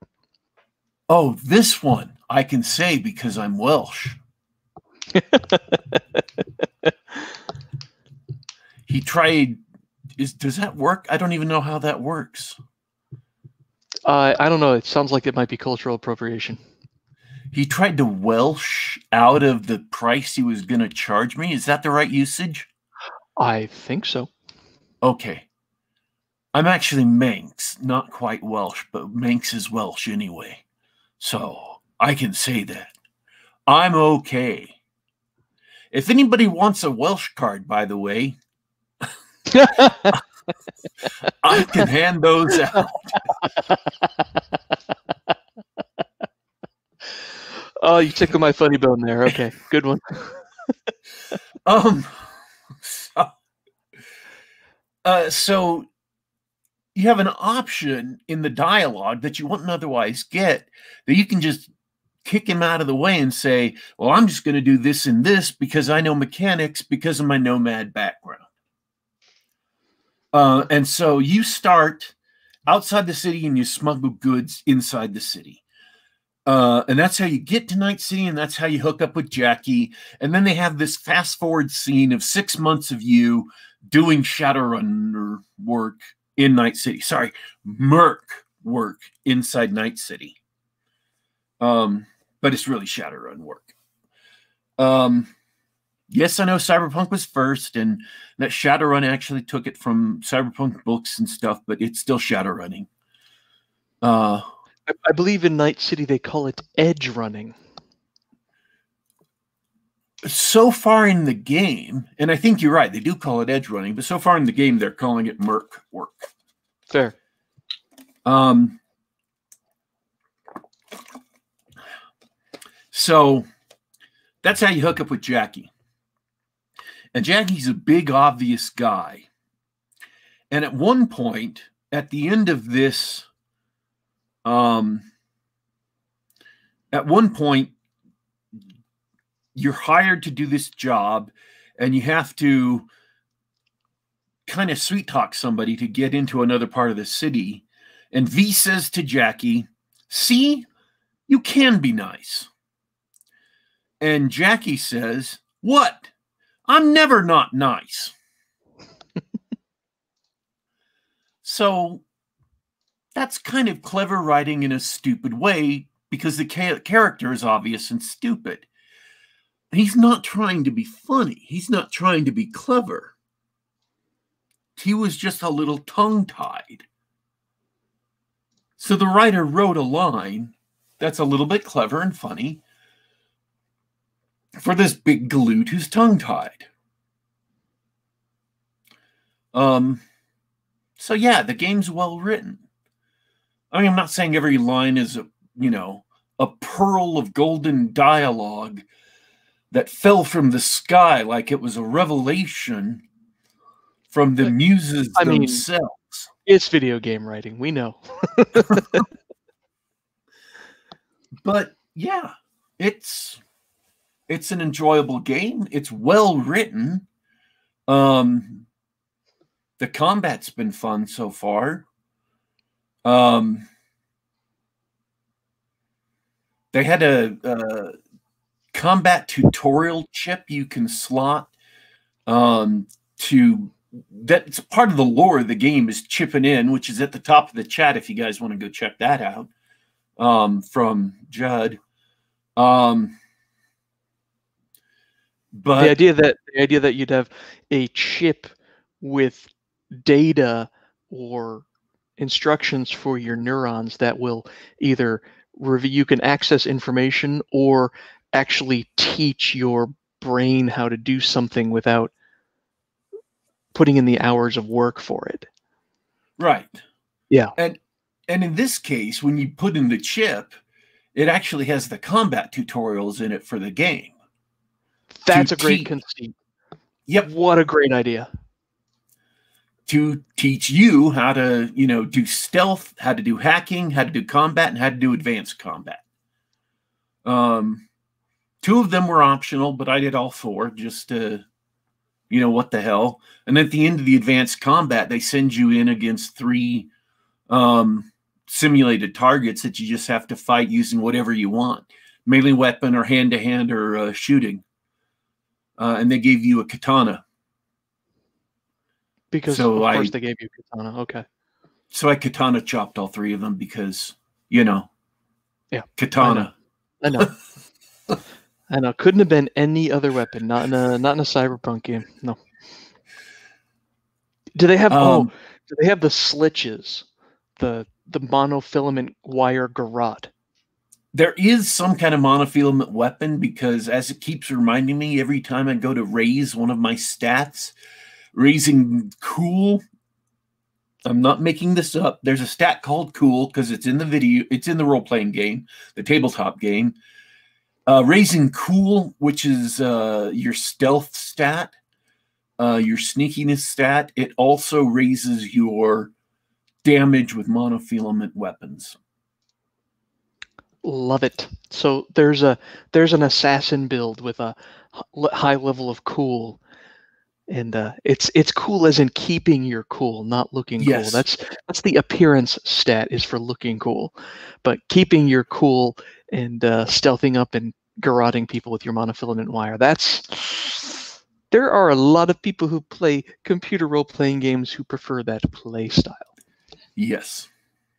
Oh, this one I can say because I'm Welsh. He tried. Is does that work? I don't even know how that works. Uh, I don't know. It sounds like it might be cultural appropriation. He tried to Welsh out of the price he was going to charge me. Is that the right usage? I think so. Okay. I'm actually Manx, not quite Welsh, but Manx is Welsh anyway. So I can say that. I'm okay. If anybody wants a Welsh card, by the way, I can hand those out. oh, you tickled my funny bone there. Okay, good one. Um, uh, so you have an option in the dialogue that you wouldn't otherwise get that you can just kick him out of the way and say, Well, I'm just going to do this and this because I know mechanics because of my nomad background. Uh, and so you start outside the city and you smuggle goods inside the city. Uh, and that's how you get to Night City, and that's how you hook up with Jackie. And then they have this fast forward scene of six months of you doing Shadowrunner work in Night City. Sorry, Merc work inside Night City. Um, but it's really Shadowrun work. Um, yes, I know Cyberpunk was first, and that Shadowrun actually took it from Cyberpunk books and stuff, but it's still Shadowrunning. Uh, I, I believe in Night City they call it edge running. so far in the game, and I think you're right, they do call it edge running, but so far in the game, they're calling it Merc work. Fair. Um, so that's how you hook up with Jackie. And Jackie's a big, obvious guy. And at one point, at the end of this, um, at one point, you're hired to do this job and you have to kind of sweet talk somebody to get into another part of the city And V says to Jackie, See, you can be nice. And Jackie says, What? I'm never not nice. so that's kind of clever writing in a stupid way because the character is obvious and stupid. He's not trying to be funny, he's not trying to be clever. He was just a little tongue tied. So the writer wrote a line that's a little bit clever and funny for this big galoot who's tongue tied. Um, so yeah, the game's well written. I mean, I'm not saying every line is a you know a pearl of golden dialogue that fell from the sky like it was a revelation from the muses I mean, themselves. It's video game writing. We know. but yeah, it's it's an enjoyable game. It's well written. Um the combat's been fun so far. Um they had a, a combat tutorial chip you can slot um to that's part of the lore of the game is chipping in, which is at the top of the chat if you guys want to go check that out um, from Judd. Um, but the idea that the idea that you'd have a chip with data or instructions for your neurons that will either review you can access information or actually teach your brain how to do something without putting in the hours of work for it. Right. Yeah. And and in this case, when you put in the chip, it actually has the combat tutorials in it for the game. That's a great teach- conceit. Yep. What a great idea. To teach you how to, you know, do stealth, how to do hacking, how to do combat, and how to do advanced combat. Um, two of them were optional, but I did all four just to, you know, what the hell. And at the end of the advanced combat, they send you in against three um, simulated targets that you just have to fight using whatever you want melee weapon or hand to hand or uh, shooting. Uh, and they gave you a katana. Because So of course I- they gave you katana. Okay. So I katana chopped all three of them because, you know, Yeah, katana. I know. I know. Couldn't have been any other weapon. Not in a not in a cyberpunk game. No. Do they have oh Um, do they have the slitches? The the monofilament wire garrote. there is some kind of monofilament weapon because, as it keeps reminding me every time I go to raise one of my stats, raising cool. I'm not making this up. There's a stat called cool because it's in the video, it's in the role playing game, the tabletop game. Uh, raising cool, which is uh, your stealth stat, uh, your sneakiness stat, it also raises your damage with monofilament weapons. Love it. So there's a there's an assassin build with a high level of cool, and uh, it's it's cool as in keeping your cool, not looking Yes. cool. That's that's the appearance stat is for looking cool, but keeping your cool and uh, stealthing up and garroting people with your monofilament wire. That's there are a lot of people who play computer role playing games who prefer that play style. Yes.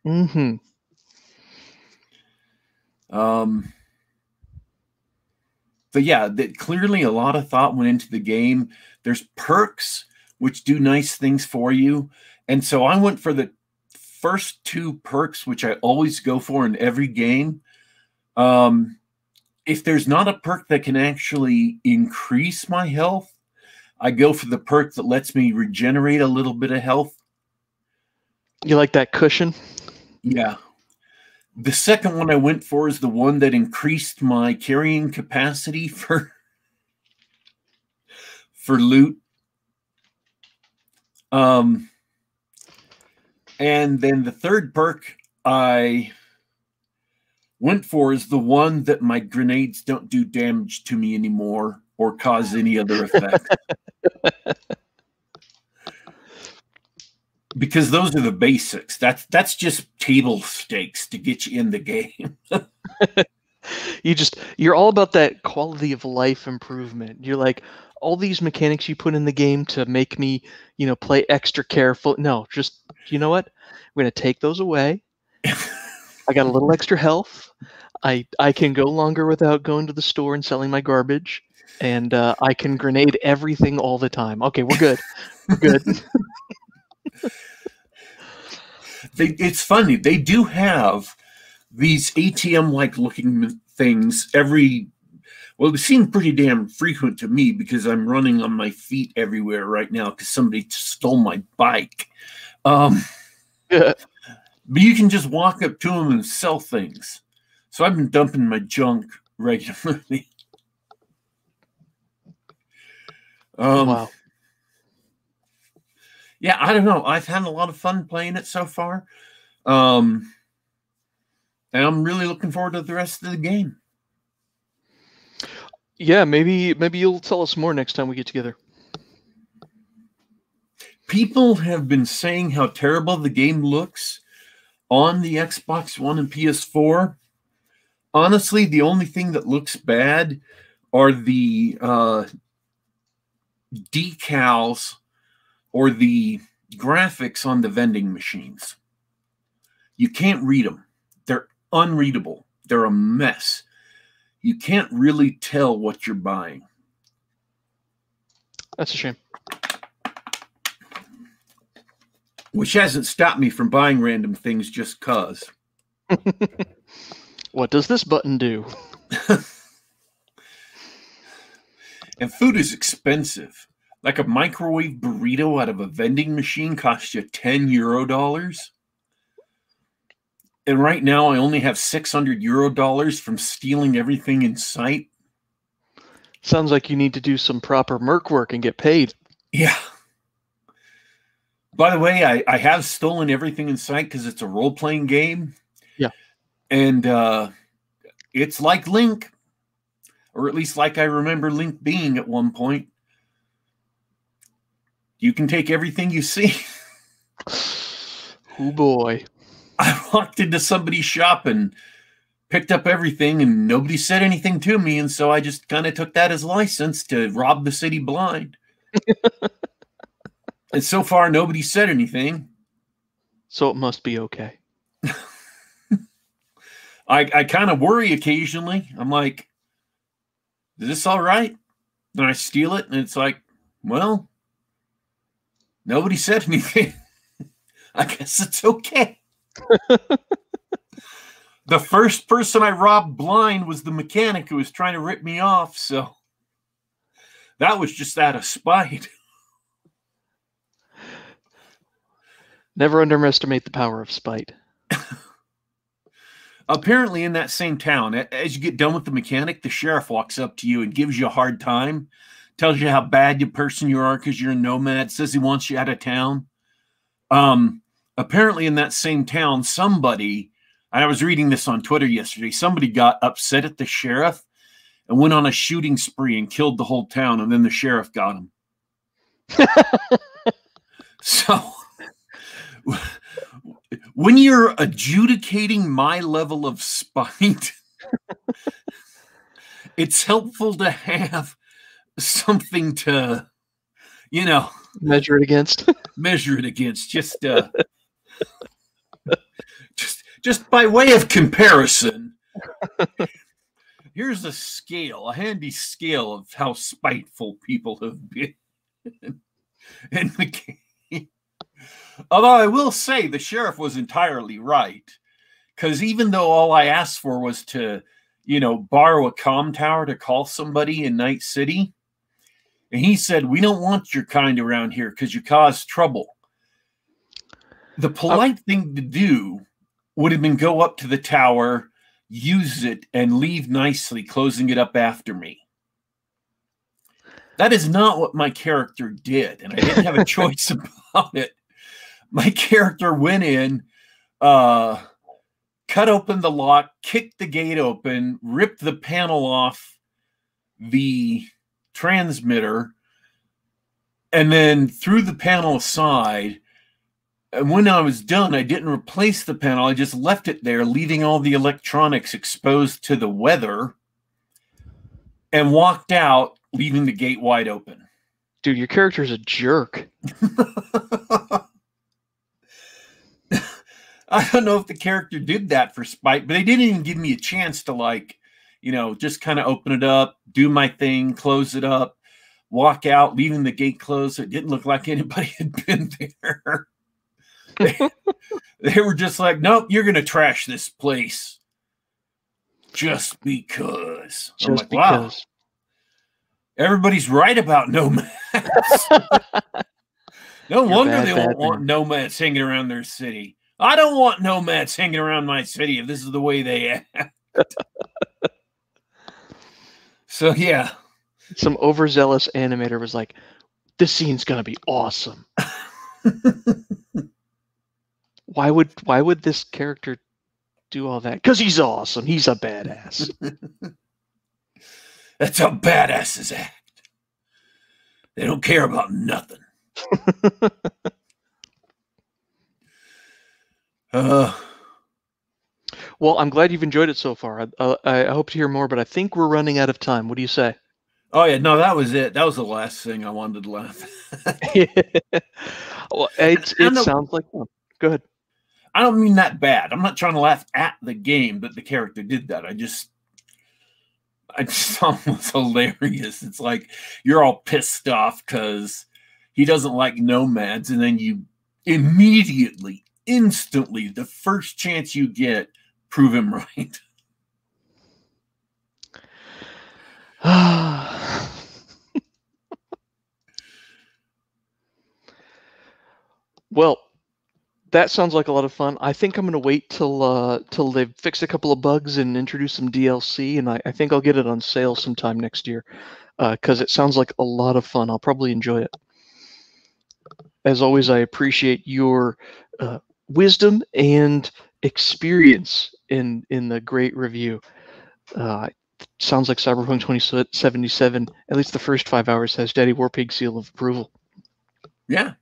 hmm Um, but yeah, that clearly a lot of thought went into the game. There's perks which do nice things for you, and so I went for the first two perks, which I always go for in every game. Um, if there's not a perk that can actually increase my health, I go for the perk that lets me regenerate a little bit of health. You like that cushion? Yeah. The second one I went for is the one that increased my carrying capacity for for loot. Um and then the third perk I went for is the one that my grenades don't do damage to me anymore or cause any other effect. because those are the basics. That's that's just table stakes to get you in the game. you just you're all about that quality of life improvement. You're like all these mechanics you put in the game to make me, you know, play extra careful. No, just you know what? We're gonna take those away. I got a little extra health. I I can go longer without going to the store and selling my garbage, and uh, I can grenade everything all the time. Okay, we're good. We're good. they, it's funny. They do have these ATM like looking things every. Well, they seem pretty damn frequent to me because I'm running on my feet everywhere right now because somebody stole my bike. Um, yeah. But you can just walk up to them and sell things. So I've been dumping my junk regularly. um, wow. Yeah, I don't know. I've had a lot of fun playing it so far. Um, and I'm really looking forward to the rest of the game. Yeah, maybe maybe you'll tell us more next time we get together. People have been saying how terrible the game looks on the Xbox One and PS4. Honestly, the only thing that looks bad are the uh, decals or the graphics on the vending machines. You can't read them, they're unreadable, they're a mess. You can't really tell what you're buying. That's a shame. Which hasn't stopped me from buying random things just cuz. what does this button do? and food is expensive. Like a microwave burrito out of a vending machine costs you 10 euro dollars. And right now I only have 600 euro dollars from stealing everything in sight. Sounds like you need to do some proper merc work and get paid. Yeah. By the way, I, I have stolen everything in sight because it's a role playing game. Yeah. And uh, it's like Link, or at least like I remember Link being at one point you can take everything you see. oh boy. I walked into somebody's shop and picked up everything and nobody said anything to me and so I just kind of took that as license to rob the city blind. and so far nobody said anything. So it must be okay. I I kind of worry occasionally. I'm like, is this all right? Then I steal it and it's like, well, Nobody said anything. I guess it's okay. the first person I robbed blind was the mechanic who was trying to rip me off, so that was just out of spite. Never underestimate the power of spite. Apparently, in that same town, as you get done with the mechanic, the sheriff walks up to you and gives you a hard time tells you how bad your person you are because you're a nomad, says he wants you out of town. Um, apparently, in that same town, somebody, I was reading this on Twitter yesterday, somebody got upset at the sheriff and went on a shooting spree and killed the whole town, and then the sheriff got him. so, when you're adjudicating my level of spite, it's helpful to have something to, you know, measure it against. measure it against. Just, uh, just, just by way of comparison. Here's a scale, a handy scale of how spiteful people have been in the game. Although I will say the sheriff was entirely right. Because even though all I asked for was to, you know, borrow a com tower to call somebody in Night City, and he said, We don't want your kind around here because you cause trouble. The polite oh. thing to do would have been go up to the tower, use it, and leave nicely, closing it up after me. That is not what my character did, and I didn't have a choice about it. My character went in, uh, cut open the lock, kicked the gate open, ripped the panel off the transmitter and then threw the panel aside And when I was done, I didn't replace the panel. I just left it there, leaving all the electronics exposed to the weather, and walked out, leaving the gate wide open. Dude, your character's a jerk. I don't know if the character did that for spite, but they didn't even give me a chance to like, you know, just kind of open it up, do my thing, close it up, walk out, leaving the gate closed. It didn't look like anybody had been there. they, they were just like, nope, you're gonna trash this place. Just because. Just I'm like, because. wow. Everybody's right about nomads. no wonder bad, they bad won't want nomads hanging around their city. I don't want nomads hanging around my city if this is the way they act. So yeah. Some overzealous animator was like, "This scene's gonna be awesome." why would why would this character do all that? Because he's awesome. He's a badass. That's how badasses act. They don't care about nothing. uh, well, I'm glad you've enjoyed it so far. I, uh, I hope to hear more, but I think we're running out of time. What do you say? oh yeah, no, that was it. That was the last thing I wanted to laugh. well, it, I it sounds like one. Go ahead. I don't mean that bad. I'm not trying to laugh at the game that the character did that. I just I just thought it was hilarious. It's like you're all pissed off because he doesn't like nomads, and then you immediately, instantly, the first chance you get, prove him right. well, that sounds like a lot of fun. I think I'm going to wait till uh, till they fix a couple of bugs and introduce some DLC, and I, I think I'll get it on sale sometime next year because it sounds like a lot of fun. I'll probably enjoy it. As always, I appreciate your uh, wisdom and experience in in the great review. Uh, sounds like Cyberpunk 2077. At least the first five hours has Daddy Warpig seal of approval. Yeah.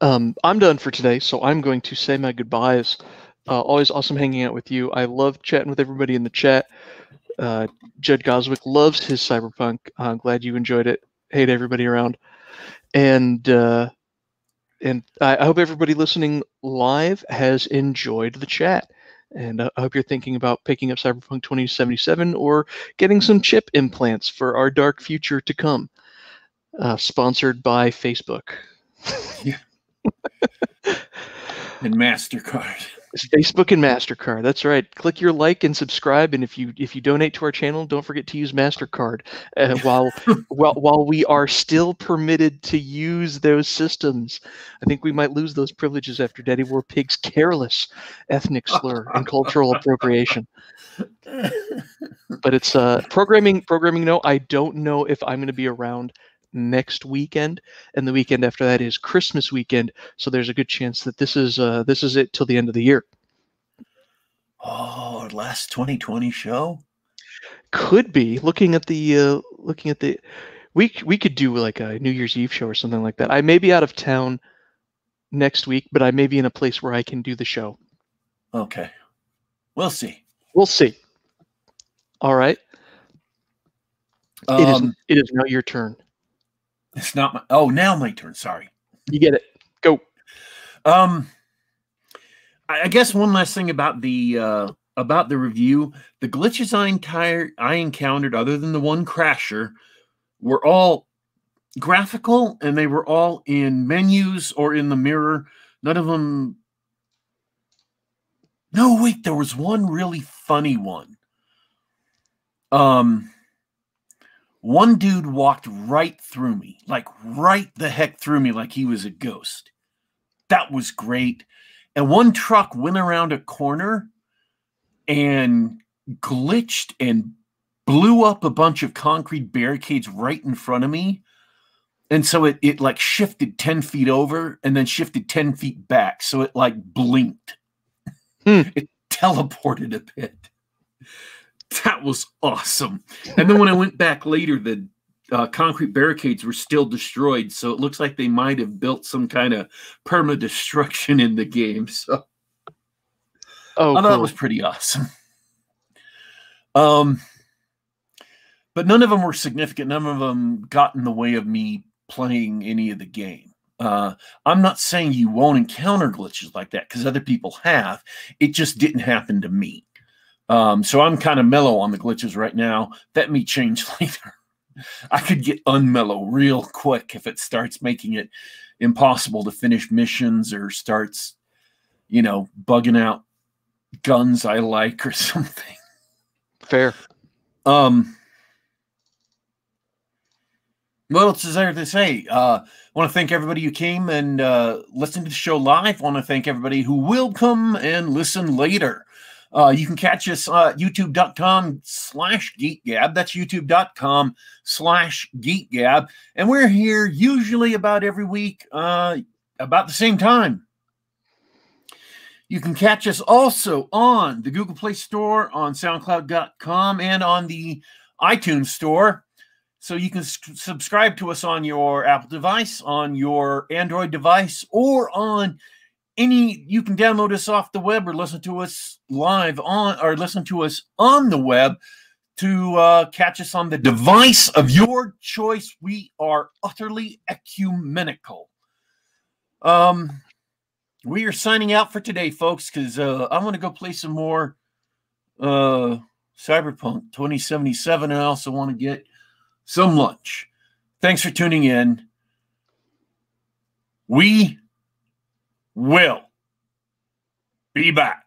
Um, I'm done for today, so I'm going to say my goodbyes. Uh, always awesome hanging out with you. I love chatting with everybody in the chat. Uh, Judd Goswick loves his cyberpunk. I'm glad you enjoyed it. Hate everybody around, and uh, and I, hope everybody listening live has enjoyed the chat. And uh, I hope you're thinking about picking up Cyberpunk 2077 or getting some chip implants for our dark future to come. Uh, sponsored by Facebook. And MasterCard. It's Facebook and Mastercard. That's right. Click your like and subscribe, and if you if you donate to our channel, don't forget to use Mastercard. Uh, while while while we are still permitted to use those systems, I think we might lose those privileges after Daddy Warpig's careless ethnic slur and cultural appropriation. But it's uh programming programming. No, I don't know if I'm going to be around next weekend, and the weekend after that is Christmas weekend. So there's a good chance that this is uh this is it till the end of the year. Oh, last 2020 show. could be looking at the uh, looking at the we we could do like a New Year's Eve show or something like that. I may be out of town next week, but I may be in a place where I can do the show. Okay. We'll see. We'll see. All right. it is Um, it is now your turn. It's not my oh now my turn. Sorry. You get it. Go. Um, I, I guess one last thing about the uh, about the review: the glitches I entire I encountered, other than the one crasher, were all graphical, and they were all in menus or in the mirror. None of them. No, wait, there was one really funny one. Um, one dude walked right through me, like right the heck through me, like he was a ghost. That was great. And one truck went around a corner and glitched and blew up a bunch of concrete barricades right in front of me. And so it, it like shifted 10 feet over and then shifted 10 feet back. So it like blinked. Hmm. It teleported a bit. That was awesome. And then when I went back later, the uh, concrete barricades were still destroyed. So it looks like they might have built some kind of perma destruction in the game. So Oh, I thought it was pretty awesome. Um, but none of them were significant. None of them got in the way of me playing any of the game. Uh, I'm not saying you won't encounter glitches like that because other people have. It just didn't happen to me. Um, so I'm kind of mellow on the glitches right now. That may change later. I could get unmellow real quick if it starts making it impossible to finish missions or starts, you know, bugging out guns I like or something. Fair. Um, what else is there to say? Uh, want to thank everybody who came and uh, listened to the show live. Want to thank everybody who will come and listen later. Uh, you can catch us uh, youtube.com slash geekgab. That's youtube.com slash geekgab. And we're here usually about every week, uh, about the same time. You can catch us also on the Google Play Store, on SoundCloud.com, and on the iTunes Store. So you can s- subscribe to us on your Apple device, on your Android device, or on any. You can download us off the web or listen to us live on, or listen to us on the web to uh, catch us on the device of your choice. We are utterly ecumenical. Um, we are signing out for today, folks, because uh, I want to go play some more uh, Cyberpunk 2077, and I also want to get some lunch. Thanks for tuning in. We will be back.